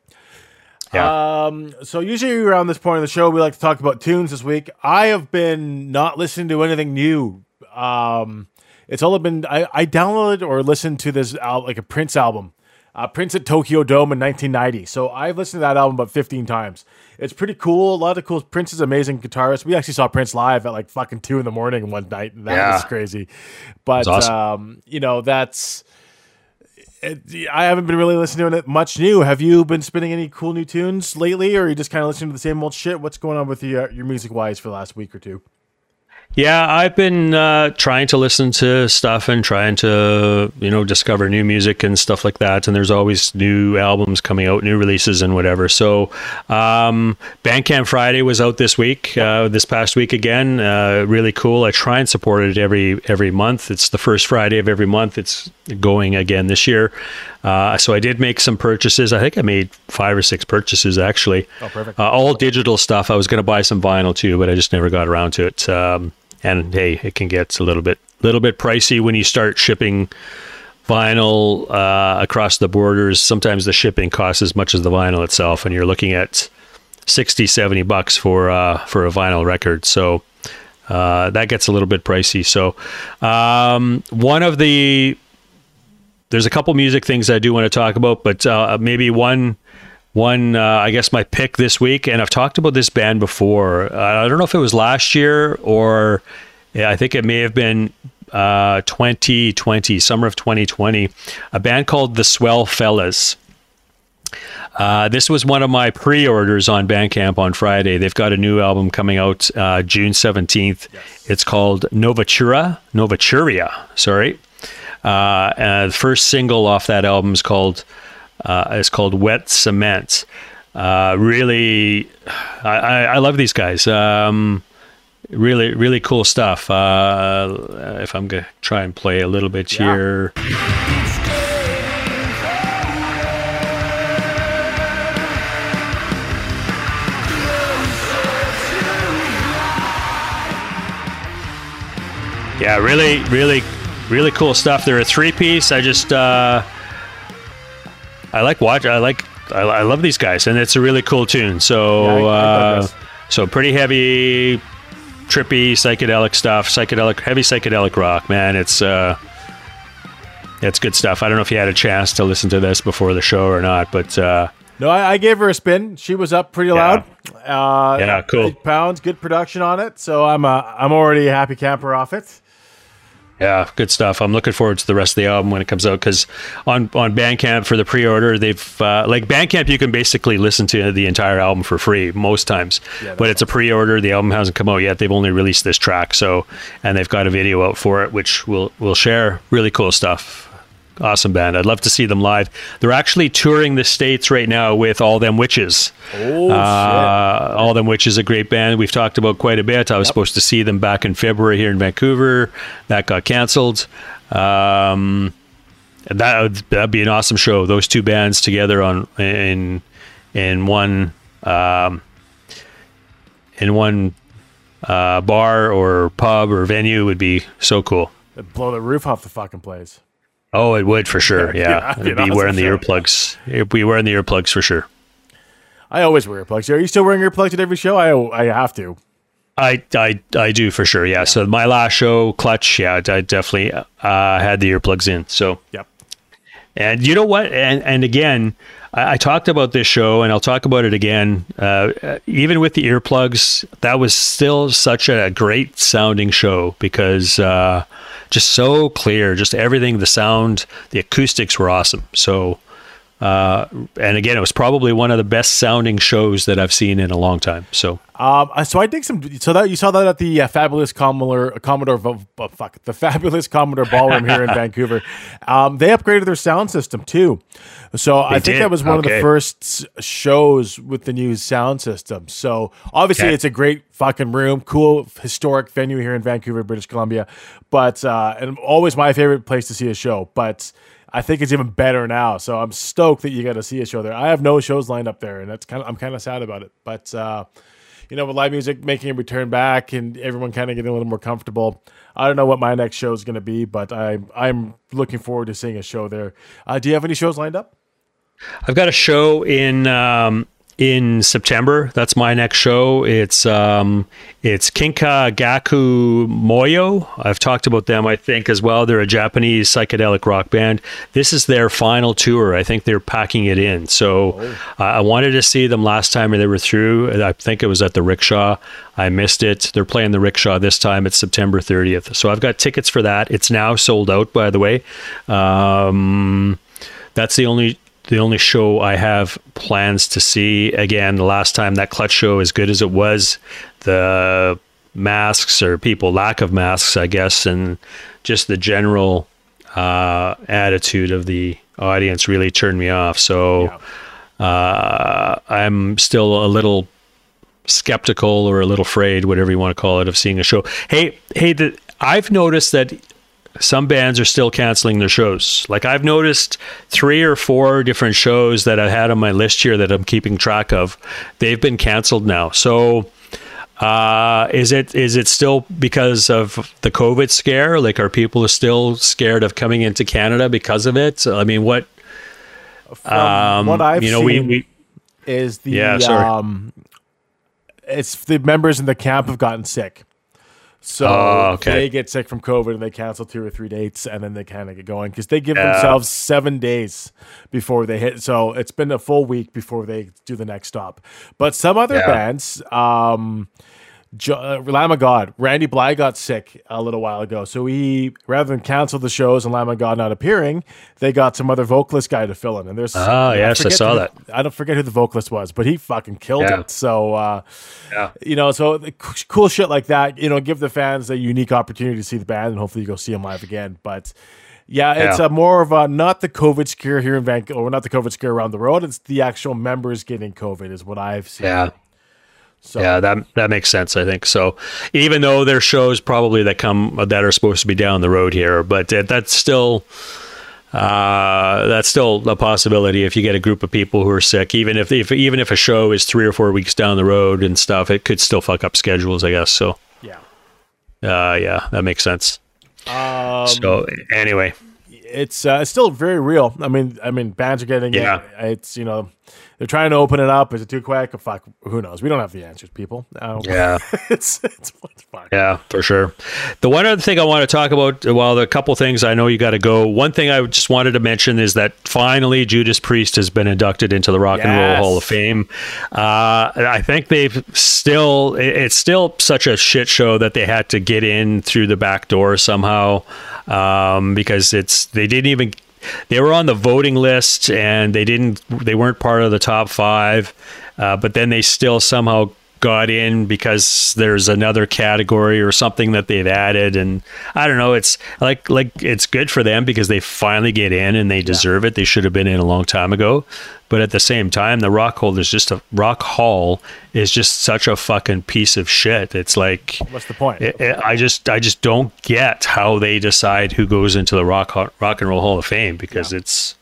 [SPEAKER 4] Yeah.
[SPEAKER 3] Um, so usually around this point of the show, we like to talk about tunes this week. I have been not listening to anything new. Um, it's all been I, I downloaded or listened to this like a Prince album, uh, Prince at Tokyo Dome in 1990. So I've listened to that album about 15 times. It's pretty cool. A lot of cool. Prince is amazing guitarist. We actually saw Prince live at like fucking two in the morning one night. and That
[SPEAKER 4] Yeah.
[SPEAKER 3] was crazy. But
[SPEAKER 4] awesome.
[SPEAKER 3] um, you know that's. It, I haven't been really listening to it much new. Have you been spinning any cool new tunes lately, or are you just kind of listening to the same old shit? What's going on with uh, your music wise for the last week or two?
[SPEAKER 4] Yeah, I've been uh, trying to listen to stuff and trying to, you know, discover new music and stuff like that. And there's always new albums coming out, new releases and whatever. So, um, Bandcamp Friday was out this week, uh, this past week again. Uh, really cool. I try and support it every every month. It's the first Friday of every month. It's going again this year. Uh, so I did make some purchases. I think I made five or six purchases actually.
[SPEAKER 3] Oh, perfect.
[SPEAKER 4] Uh, all digital stuff. I was going to buy some vinyl too, but I just never got around to it. Um, and hey, it can get a little bit little bit pricey when you start shipping vinyl uh, across the borders. Sometimes the shipping costs as much as the vinyl itself, and you're looking at 60, 70 bucks for uh, for a vinyl record. So uh, that gets a little bit pricey. So um, one of the there's a couple music things I do want to talk about, but uh, maybe one one uh, I guess my pick this week, and I've talked about this band before. Uh, I don't know if it was last year or yeah, I think it may have been uh, 2020, summer of 2020. A band called the Swell Fellas. Uh, this was one of my pre-orders on Bandcamp on Friday. They've got a new album coming out uh, June 17th. It's called Novatura, Novaturia, sorry. Uh, and the first single off that album is called uh, is called Wet Cement. Uh, really, I, I, I love these guys. Um, really, really cool stuff. Uh, if I'm gonna try and play a little bit
[SPEAKER 3] Yeah.
[SPEAKER 4] here. Yeah, really, really, really cool stuff. They're a three piece. I just, uh, I like watch. I like. I, I love these guys, and it's a really cool tune. So,
[SPEAKER 3] Yeah,
[SPEAKER 4] uh, so pretty heavy, trippy psychedelic stuff. Psychedelic, heavy psychedelic rock. Man, it's uh, it's good stuff. I don't know if you had a chance to listen to this before the show or not, but uh,
[SPEAKER 3] No, I, I gave her a spin. She was up pretty loud. Uh,
[SPEAKER 4] Yeah, cool.
[SPEAKER 3] Pounds, good production on it. So I'm uh, I'm already a happy camper off it.
[SPEAKER 4] Yeah, good stuff. I'm looking forward to the rest of the album when it comes out because on on Bandcamp for the pre-order, they've uh, like Bandcamp, you can basically listen to the entire album for free most times.
[SPEAKER 3] that's
[SPEAKER 4] but it's a pre-order. The album hasn't come out yet. They've only released this track, so and they've got a video out for it, which we'll we'll share. Really cool stuff. Awesome band. I'd love to see them live. They're actually touring the states right now with All Them Witches.
[SPEAKER 3] Oh,
[SPEAKER 4] Uh, All Them Witches, a great band we've talked about quite a bit. I was supposed to see them back in February here in Vancouver. That got canceled. Um, that would that'd be an awesome show. Those two bands together on in in one um, in one uh, bar or pub or venue would be so cool.
[SPEAKER 3] Blow the roof off the fucking place.
[SPEAKER 4] Oh, it would for sure.
[SPEAKER 3] Yeah,
[SPEAKER 4] Yeah, it'd be wearing the earplugs. It'd be wearing the earplugs for sure.
[SPEAKER 3] I always wear earplugs. Are you still wearing earplugs at every show? I I have to.
[SPEAKER 4] I, I, I do for sure. Yeah. So my last show, Clutch, yeah, I definitely uh, had the earplugs in. So
[SPEAKER 3] Yep.
[SPEAKER 4] And you know what? And and again, I, I talked about this show, and I'll talk about it again. Uh, even with the earplugs, that was still such a great sounding show because uh, just so clear, just everything, the sound, the acoustics were awesome. So. Uh, and again, it was probably one of the best sounding shows that I've seen in a long time. So
[SPEAKER 3] Um, I- so I dig some. So that you saw that at the uh, fabulous Commodore Commodore oh, fuck the fabulous Commodore Ballroom here in Vancouver. Um, they upgraded their sound system too. So I think
[SPEAKER 4] did?
[SPEAKER 3] that was one of the first shows with the new sound system. So obviously
[SPEAKER 4] Okay.
[SPEAKER 3] it's a great fucking room, cool historic venue here in Vancouver, British Columbia. But uh, and always my favorite place to see a show. But I think it's even better now. So I'm stoked that you got to see a show there. I have no shows lined up there, and that's kind of I'm kind of sad about it. But uh, you know, with live music making a return back and everyone kind of getting a little more comfortable, I don't know what my next show is going to be, but I'm I'm looking forward to seeing a show there. Uh, do you have any shows lined up?
[SPEAKER 4] I've got a show in um, in September. That's my next show. It's um, it's Kikagaku Moyo. I've talked about them, I think, as well. They're a Japanese psychedelic rock band. This is their final tour. I think they're packing it in. So uh, I wanted to see them last time they were through. I think it was at the Rickshaw. I missed it. They're playing the Rickshaw this time. It's September 30th. So I've got tickets for that. It's now sold out, by the way. Um, that's the only the only show I have plans to see. Again, the last time that clutch show, as good as it was, the masks or people lack of masks, I guess, and just the general uh, attitude of the audience really turned me off. So uh, I'm still a little skeptical or a little afraid, whatever you want to call it, of seeing a show. Hey, hey, the, I've noticed that some bands are still canceling their shows. Like I've noticed three or four different shows that I had on my list here that I'm keeping track of. They've been canceled now. So uh, is it is it still because of the COVID scare? Like are people still scared of coming into Canada because of it? I mean, what
[SPEAKER 3] From what I've
[SPEAKER 4] Um, you know, we,
[SPEAKER 3] seen
[SPEAKER 4] we
[SPEAKER 3] is the
[SPEAKER 4] Yeah, sorry.
[SPEAKER 3] um, it's the members in the camp have gotten sick. So
[SPEAKER 4] Oh, okay.
[SPEAKER 3] they get sick from COVID and they cancel two or three dates and then they kind of get going because they give
[SPEAKER 4] Yeah.
[SPEAKER 3] themselves seven days before they hit. So it's been a full week before they do the next stop. But some other
[SPEAKER 4] Yeah.
[SPEAKER 3] bands, um, Jo- uh, Lamb of God, Randy Blythe got sick a little while ago. So he, rather than cancel the shows and Lamb of God not appearing, they got some other vocalist guy to fill in. And there's
[SPEAKER 4] Ah, yes, I saw
[SPEAKER 3] who-
[SPEAKER 4] that.
[SPEAKER 3] I don't forget who the vocalist was, but he fucking killed
[SPEAKER 4] Yeah.
[SPEAKER 3] it. So, uh,
[SPEAKER 4] Yeah.
[SPEAKER 3] you know, so cool shit like that, you know, give the fans a unique opportunity to see the band and hopefully you go see them live again. But yeah, it's
[SPEAKER 4] Yeah.
[SPEAKER 3] a more of a not the COVID scare here in Vancouver, or not the COVID scare around the road. It's the actual members getting COVID, is what I've seen.
[SPEAKER 4] yeah.
[SPEAKER 3] So,
[SPEAKER 4] Yeah, that that makes sense. I think so. Even though there's shows probably that come that are supposed to be down the road here, but that's still uh, that's still a possibility if you get a group of people who are sick. Even if, if even if a show is three or four weeks down the road and stuff, it could still fuck up schedules. I guess so.
[SPEAKER 3] yeah.
[SPEAKER 4] Uh, yeah, that makes sense.
[SPEAKER 3] Um,
[SPEAKER 4] So anyway,
[SPEAKER 3] it's uh, it's still very real. I mean, I mean, bands are getting
[SPEAKER 4] Yeah.
[SPEAKER 3] it. It's you know, they're trying to open it up. Is it too quick? Fuck, who knows? We don't have the answers, people. Uh,
[SPEAKER 4] yeah.
[SPEAKER 3] it's it's, it's fine.
[SPEAKER 4] Yeah, for sure. The one other thing I want to talk about, well, the couple things I know you got to go. One thing I just wanted to mention is that finally Judas Priest has been inducted into the Rock and Roll Hall of Fame. Uh, I think they've still, it's still such a shit show that they had to get in through the back door somehow um, because it's, they didn't even, they were on the voting list and they didn't, they weren't part of the top five, uh, but then they still somehow got in because there's another category or something that they've added, and I don't know. It's like like it's good for them because they finally get in and they deserve it. They should have been in a long time ago, but at the same time, the Rock Hall is just a Rock Hall is just such a fucking piece of shit. It's like
[SPEAKER 3] What's the point?
[SPEAKER 4] it, it- I just I just don't get how they decide who goes into the Rock Rock and Roll Hall of Fame because it's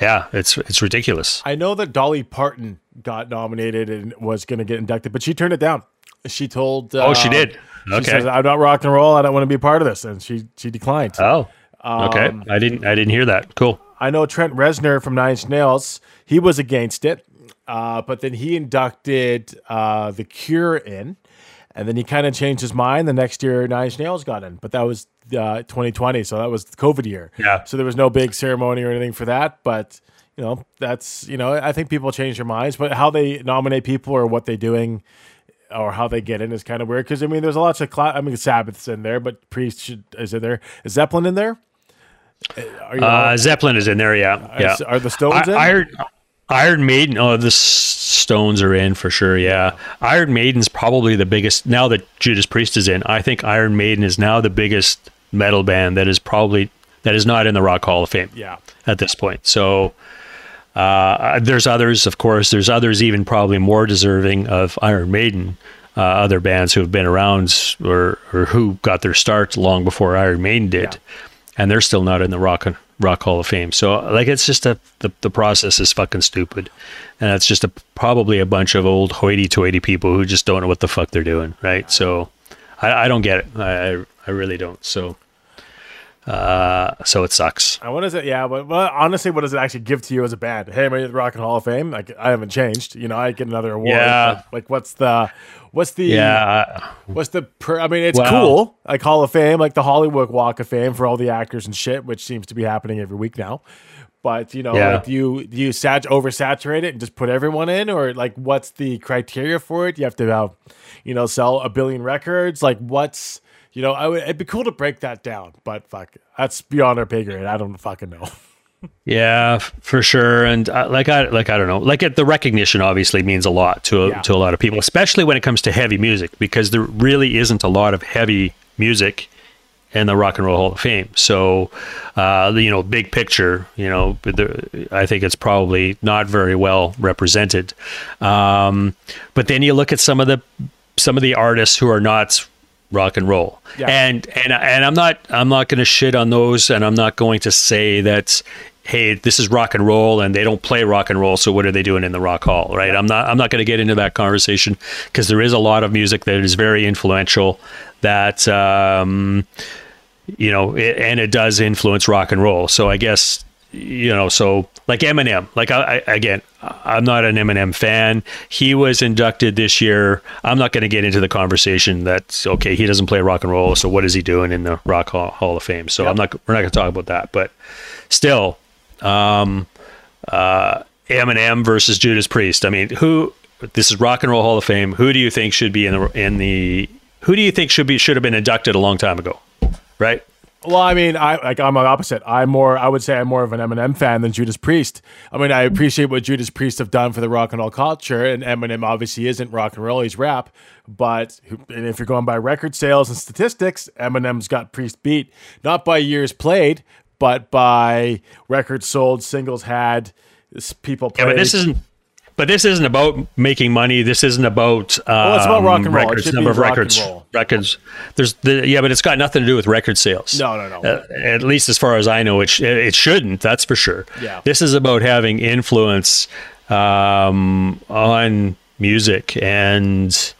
[SPEAKER 4] yeah, it's it's ridiculous.
[SPEAKER 3] I know that Dolly Parton got nominated and was going to get inducted, but she turned it down. She told. Uh,
[SPEAKER 4] Oh, she did?
[SPEAKER 3] She
[SPEAKER 4] Okay.
[SPEAKER 3] says, "I'm not rock and roll. I don't want to be a part of this," and she she declined.
[SPEAKER 4] Oh, okay. I didn't I didn't hear that. Cool.
[SPEAKER 3] I know Trent Reznor from Nine Inch Nails. He was against it, uh, but then he inducted uh, the Cure in, and then he kind of changed his mind. The next year, Nine Inch Nails got in, but that was uh, 2020, so that was the COVID year.
[SPEAKER 4] Yeah.
[SPEAKER 3] So there was no big ceremony or anything for that, but you know that's you know I think people change their minds, but how they nominate people or what they're doing. Or how they get in is kind of weird because I mean, there's a lots of cla- I mean, Sabbath's in there, but Priest should, is in there. Is Zeppelin in there? Are you
[SPEAKER 4] Uh, Zeppelin is in there. Yeah, yeah.
[SPEAKER 3] are the Stones in?
[SPEAKER 4] I, Iron, Iron Maiden. Oh, the Stones are in for sure. Yeah, Iron Maiden's probably the biggest now that Judas Priest is in. I think Iron Maiden is now the biggest metal band that is probably that is not in the Rock Hall of Fame.
[SPEAKER 3] Yeah.
[SPEAKER 4] at this point. So. Uh, there's others, of course. There's others even probably more deserving of Iron Maiden. Uh, other bands who have been around or or who got their start long before Iron Maiden did, and they're still not in the Rock Rock Hall of Fame. So like it's just a the, the process is fucking stupid, and it's just a probably a bunch of old hoity-toity people who just don't know what the fuck they're doing, right? So I, I don't get it. I I- I really don't. So uh, so it sucks.
[SPEAKER 3] I what is it? Yeah, but well, honestly, what does it actually give to you as a band? Hey, am I at the Rock and Hall of Fame? Like, I haven't changed. You know, I get another award.
[SPEAKER 4] Yeah.
[SPEAKER 3] but, Like, what's the, what's the,
[SPEAKER 4] Yeah,
[SPEAKER 3] what's the? Per, I mean, it's
[SPEAKER 4] Well-
[SPEAKER 3] cool. Like Hall of Fame, like the Hollywood Walk of Fame for all the actors and shit, which seems to be happening every week now. But you know,
[SPEAKER 4] Yeah.
[SPEAKER 3] like, do you do you sat oversaturate it and just put everyone in, or like what's the criteria for it? You have to have, you know, sell a billion records. Like, what's you know, I would, it'd be cool to break that down, but fuck, that's beyond our pay grade. I don't fucking know.
[SPEAKER 4] Yeah, for sure. And uh, like I like I don't know, like it, the recognition obviously means a lot to a,
[SPEAKER 3] Yeah.
[SPEAKER 4] to a lot of people, especially when it comes to heavy music, because there really isn't a lot of heavy music in the Rock and Roll Hall of Fame. So, uh, you know, big picture, you know, the, I think it's probably not very well represented. Um, but then you look at some of the some of the artists who are not rock and roll,
[SPEAKER 3] Yeah.
[SPEAKER 4] and and and I'm not I'm not going to shit on those, and I'm not going to say that. Hey, this is rock and roll, and they don't play rock and roll. So what are they doing in the rock hall, right? I'm not. I'm not going to get into that conversation because there is a lot of music that is very influential. That um, you know, it, and it does influence rock and roll. So I guess you know, so like Eminem, like I, I again, I'm not an Eminem fan. He was inducted this year. I'm not going to get into the conversation That's okay, he doesn't play rock and roll, so what is he doing in the Rock Hall, Hall of Fame? So I'm not. We're not going to talk about that. But still, um, uh, Eminem versus Judas Priest. I mean, who? This is Rock and Roll Hall of Fame. Who do you think should be in the in the? Who do you think should be should have been inducted a long time ago? Right?
[SPEAKER 3] Well, I mean, I like I'm on the opposite. I'm more. I would say I'm more of an Eminem fan than Judas Priest. I mean, I appreciate what Judas Priest have done for the rock and roll culture, and Eminem obviously isn't rock and roll; he's rap. But and if you're going by record sales and statistics, Eminem's got Priest beat not by years played, but by records sold, singles had, people
[SPEAKER 4] Yeah, but this isn't. But this isn't about making money. This isn't about. Um,
[SPEAKER 3] Well, it's about rock and roll.
[SPEAKER 4] Records, number
[SPEAKER 3] be
[SPEAKER 4] of records. Records. There's the yeah, but it's got nothing to do with record sales.
[SPEAKER 3] No, no, no.
[SPEAKER 4] Uh, at least as far as I know, it sh- it shouldn't. That's for sure.
[SPEAKER 3] Yeah.
[SPEAKER 4] This is about having influence um, on music and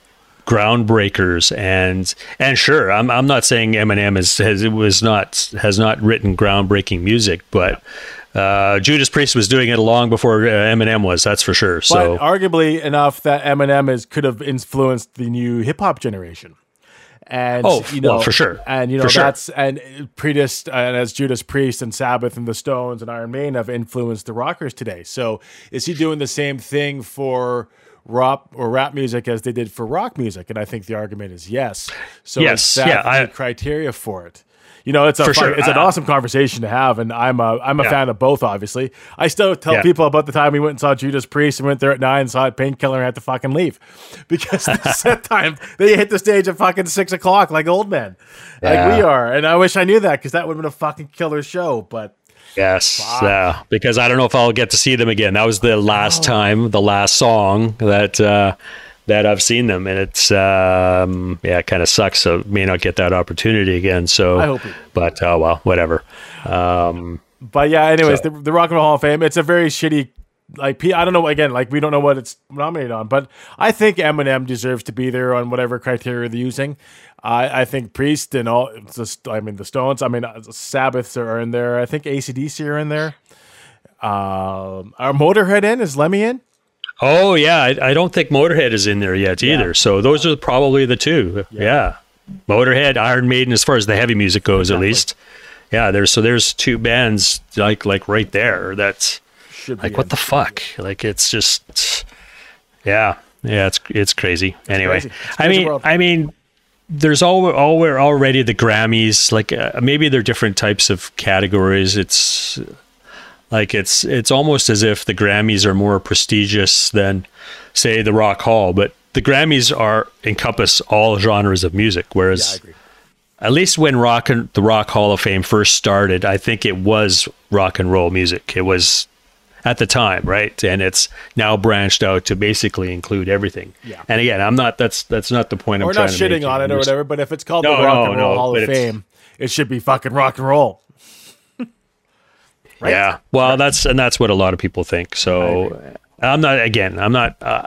[SPEAKER 4] groundbreakers and and sure I'm I'm not saying Eminem is has it was not has not written groundbreaking music but uh, Judas Priest was doing it long before uh, Eminem was that's for sure so
[SPEAKER 3] but arguably enough that Eminem is could have influenced the new hip hop generation. And
[SPEAKER 4] Oh,
[SPEAKER 3] you know,
[SPEAKER 4] well, for sure.
[SPEAKER 3] And you know
[SPEAKER 4] For sure.
[SPEAKER 3] that's and Priest and as Judas Priest and Sabbath and the Stones and Iron Maiden have influenced the rockers today. So is he doing the same thing for rap or rap music as they did for rock music? And I think the argument is yes. So
[SPEAKER 4] Yes,
[SPEAKER 3] that
[SPEAKER 4] yeah, I-
[SPEAKER 3] criteria for it? You know, it's a fun-
[SPEAKER 4] sure.
[SPEAKER 3] it's an awesome conversation to have, and I'm a I'm a
[SPEAKER 4] Yeah.
[SPEAKER 3] fan of both. Obviously, I still tell
[SPEAKER 4] Yeah.
[SPEAKER 3] people about the time we went and saw Judas Priest and went there at nine, and saw a painkiller, and had to fucking leave because the set time they hit the stage at fucking six o'clock like old men, like we are. And I wish I knew that because that would have been a fucking killer show. But
[SPEAKER 4] Yes, yeah. Because I don't know if I'll get to see them again. That was the
[SPEAKER 3] Oh.
[SPEAKER 4] last time, the last song that uh, that I've seen them, and it's um, yeah, it kind of sucks. So may not get that opportunity again. So
[SPEAKER 3] I hope
[SPEAKER 4] but oh well, whatever. Um,
[SPEAKER 3] But yeah, anyways,
[SPEAKER 4] So-
[SPEAKER 3] the, the Rock and Roll Hall of Fame. It's a very shitty. Like I don't know again. Like we don't know what it's nominated on, but I think Eminem deserves to be there on whatever criteria they're using. I I think Priest and all. Just, I mean the Stones. I mean uh, Sabbaths are in there. I think ACDC are in there. Um, are Motorhead in? Is Lemmy in?
[SPEAKER 4] Oh yeah, I, I don't think Motorhead is in there yet either. So those are probably the two. Yeah. Motorhead, Iron Maiden, as far as the heavy music goes, at least. Yeah, there's so there's two bands like like right there. That's like what the fuck like it's just yeah yeah it's it's crazy anyway
[SPEAKER 3] crazy. It's
[SPEAKER 4] i mean
[SPEAKER 3] world.
[SPEAKER 4] i mean there's all all already the grammys like uh, maybe they're different types of categories it's like it's it's almost as if the grammys are more prestigious than say the rock hall but the grammys are encompass all genres of music whereas
[SPEAKER 3] I agree.
[SPEAKER 4] at least when rock and the rock hall of fame first started i think it was rock and roll music it was at the time right and it's now branched out to basically include everything
[SPEAKER 3] Yeah.
[SPEAKER 4] and again i'm not that's that's not the point
[SPEAKER 3] We're
[SPEAKER 4] i'm trying
[SPEAKER 3] not shitting on it or whatever. But if it's called
[SPEAKER 4] No,
[SPEAKER 3] the Rock
[SPEAKER 4] no,
[SPEAKER 3] and Roll
[SPEAKER 4] no,
[SPEAKER 3] Hall of Fame, it should be fucking rock and roll. Right?
[SPEAKER 4] yeah well that's and that's what a lot of people think so i'm not again i'm not uh,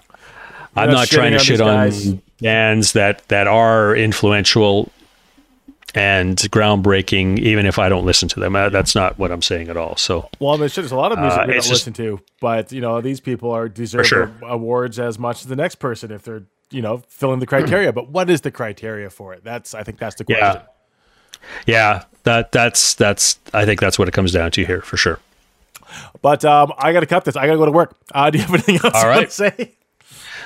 [SPEAKER 4] i'm
[SPEAKER 3] not
[SPEAKER 4] not trying to shit
[SPEAKER 3] on
[SPEAKER 4] on bands that that are influential and groundbreaking even if i don't listen to them Uh, that's not what i'm saying at all so
[SPEAKER 3] Well, there's, there's a lot of music
[SPEAKER 4] Uh,
[SPEAKER 3] we don't
[SPEAKER 4] just-
[SPEAKER 3] listen to, but you know these people are deserve
[SPEAKER 4] sure.
[SPEAKER 3] awards as much as the next person if they're you know filling the criteria. but what is the criteria for it? That's I think that's the question.
[SPEAKER 4] Yeah. Yeah that that's that's i think that's what it comes down to here for sure
[SPEAKER 3] But um, I got to cut this. I got to go to work. Uh, do you have anything else
[SPEAKER 4] All right.
[SPEAKER 3] to say?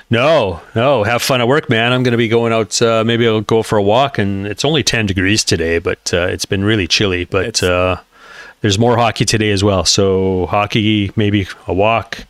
[SPEAKER 4] No, no. Have fun at work, man. I'm going to be going out. Uh, maybe I'll go for a walk, and it's only 10 degrees today, but uh, it's been really chilly. But uh, there's more hockey today as well. So hockey, maybe a walk.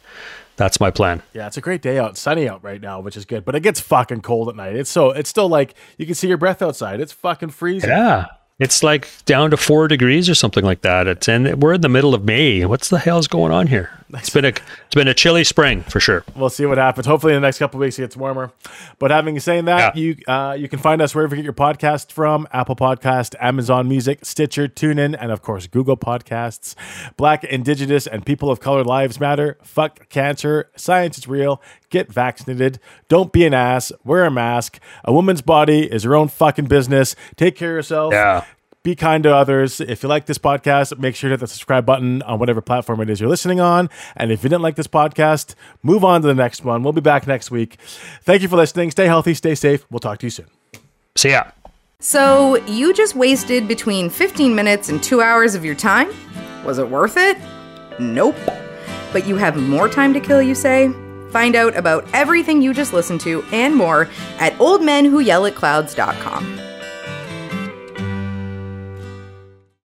[SPEAKER 4] That's my plan.
[SPEAKER 3] Yeah, it's a great day out, sunny out right now, which is good. But it gets fucking cold at night. It's so it's still like you can see your breath outside. It's fucking freezing.
[SPEAKER 4] Yeah. It's like down to four degrees or something like that. It's and we're in the middle of May. What's the hell's going on here? It's been a it's been a chilly spring for sure.
[SPEAKER 3] We'll see what happens. Hopefully, in the next couple of weeks, it gets warmer. But having saying that,
[SPEAKER 4] Yeah.
[SPEAKER 3] you uh, you can find us wherever you get your podcast from: Apple Podcast, Amazon Music, Stitcher, TuneIn, and of course Google Podcasts. Black, Indigenous, and people of color lives matter. Fuck cancer. Science is real. Get vaccinated. Don't be an ass. Wear a mask. A woman's body is her own fucking business. Take care of yourself.
[SPEAKER 4] Yeah.
[SPEAKER 3] Be kind to others. If you like this podcast, make sure to hit the subscribe button on whatever platform it is you're listening on. And if you didn't like this podcast, move on to the next one. We'll be back next week. Thank you for listening. Stay healthy, stay safe. We'll talk to you soon.
[SPEAKER 4] See ya.
[SPEAKER 1] So, you just wasted between 15 minutes and two hours of your time? Was it worth it? Nope. But you have more time to kill, you say? Find out about everything you just listened to and more at oldmenwhoyellatclouds.com.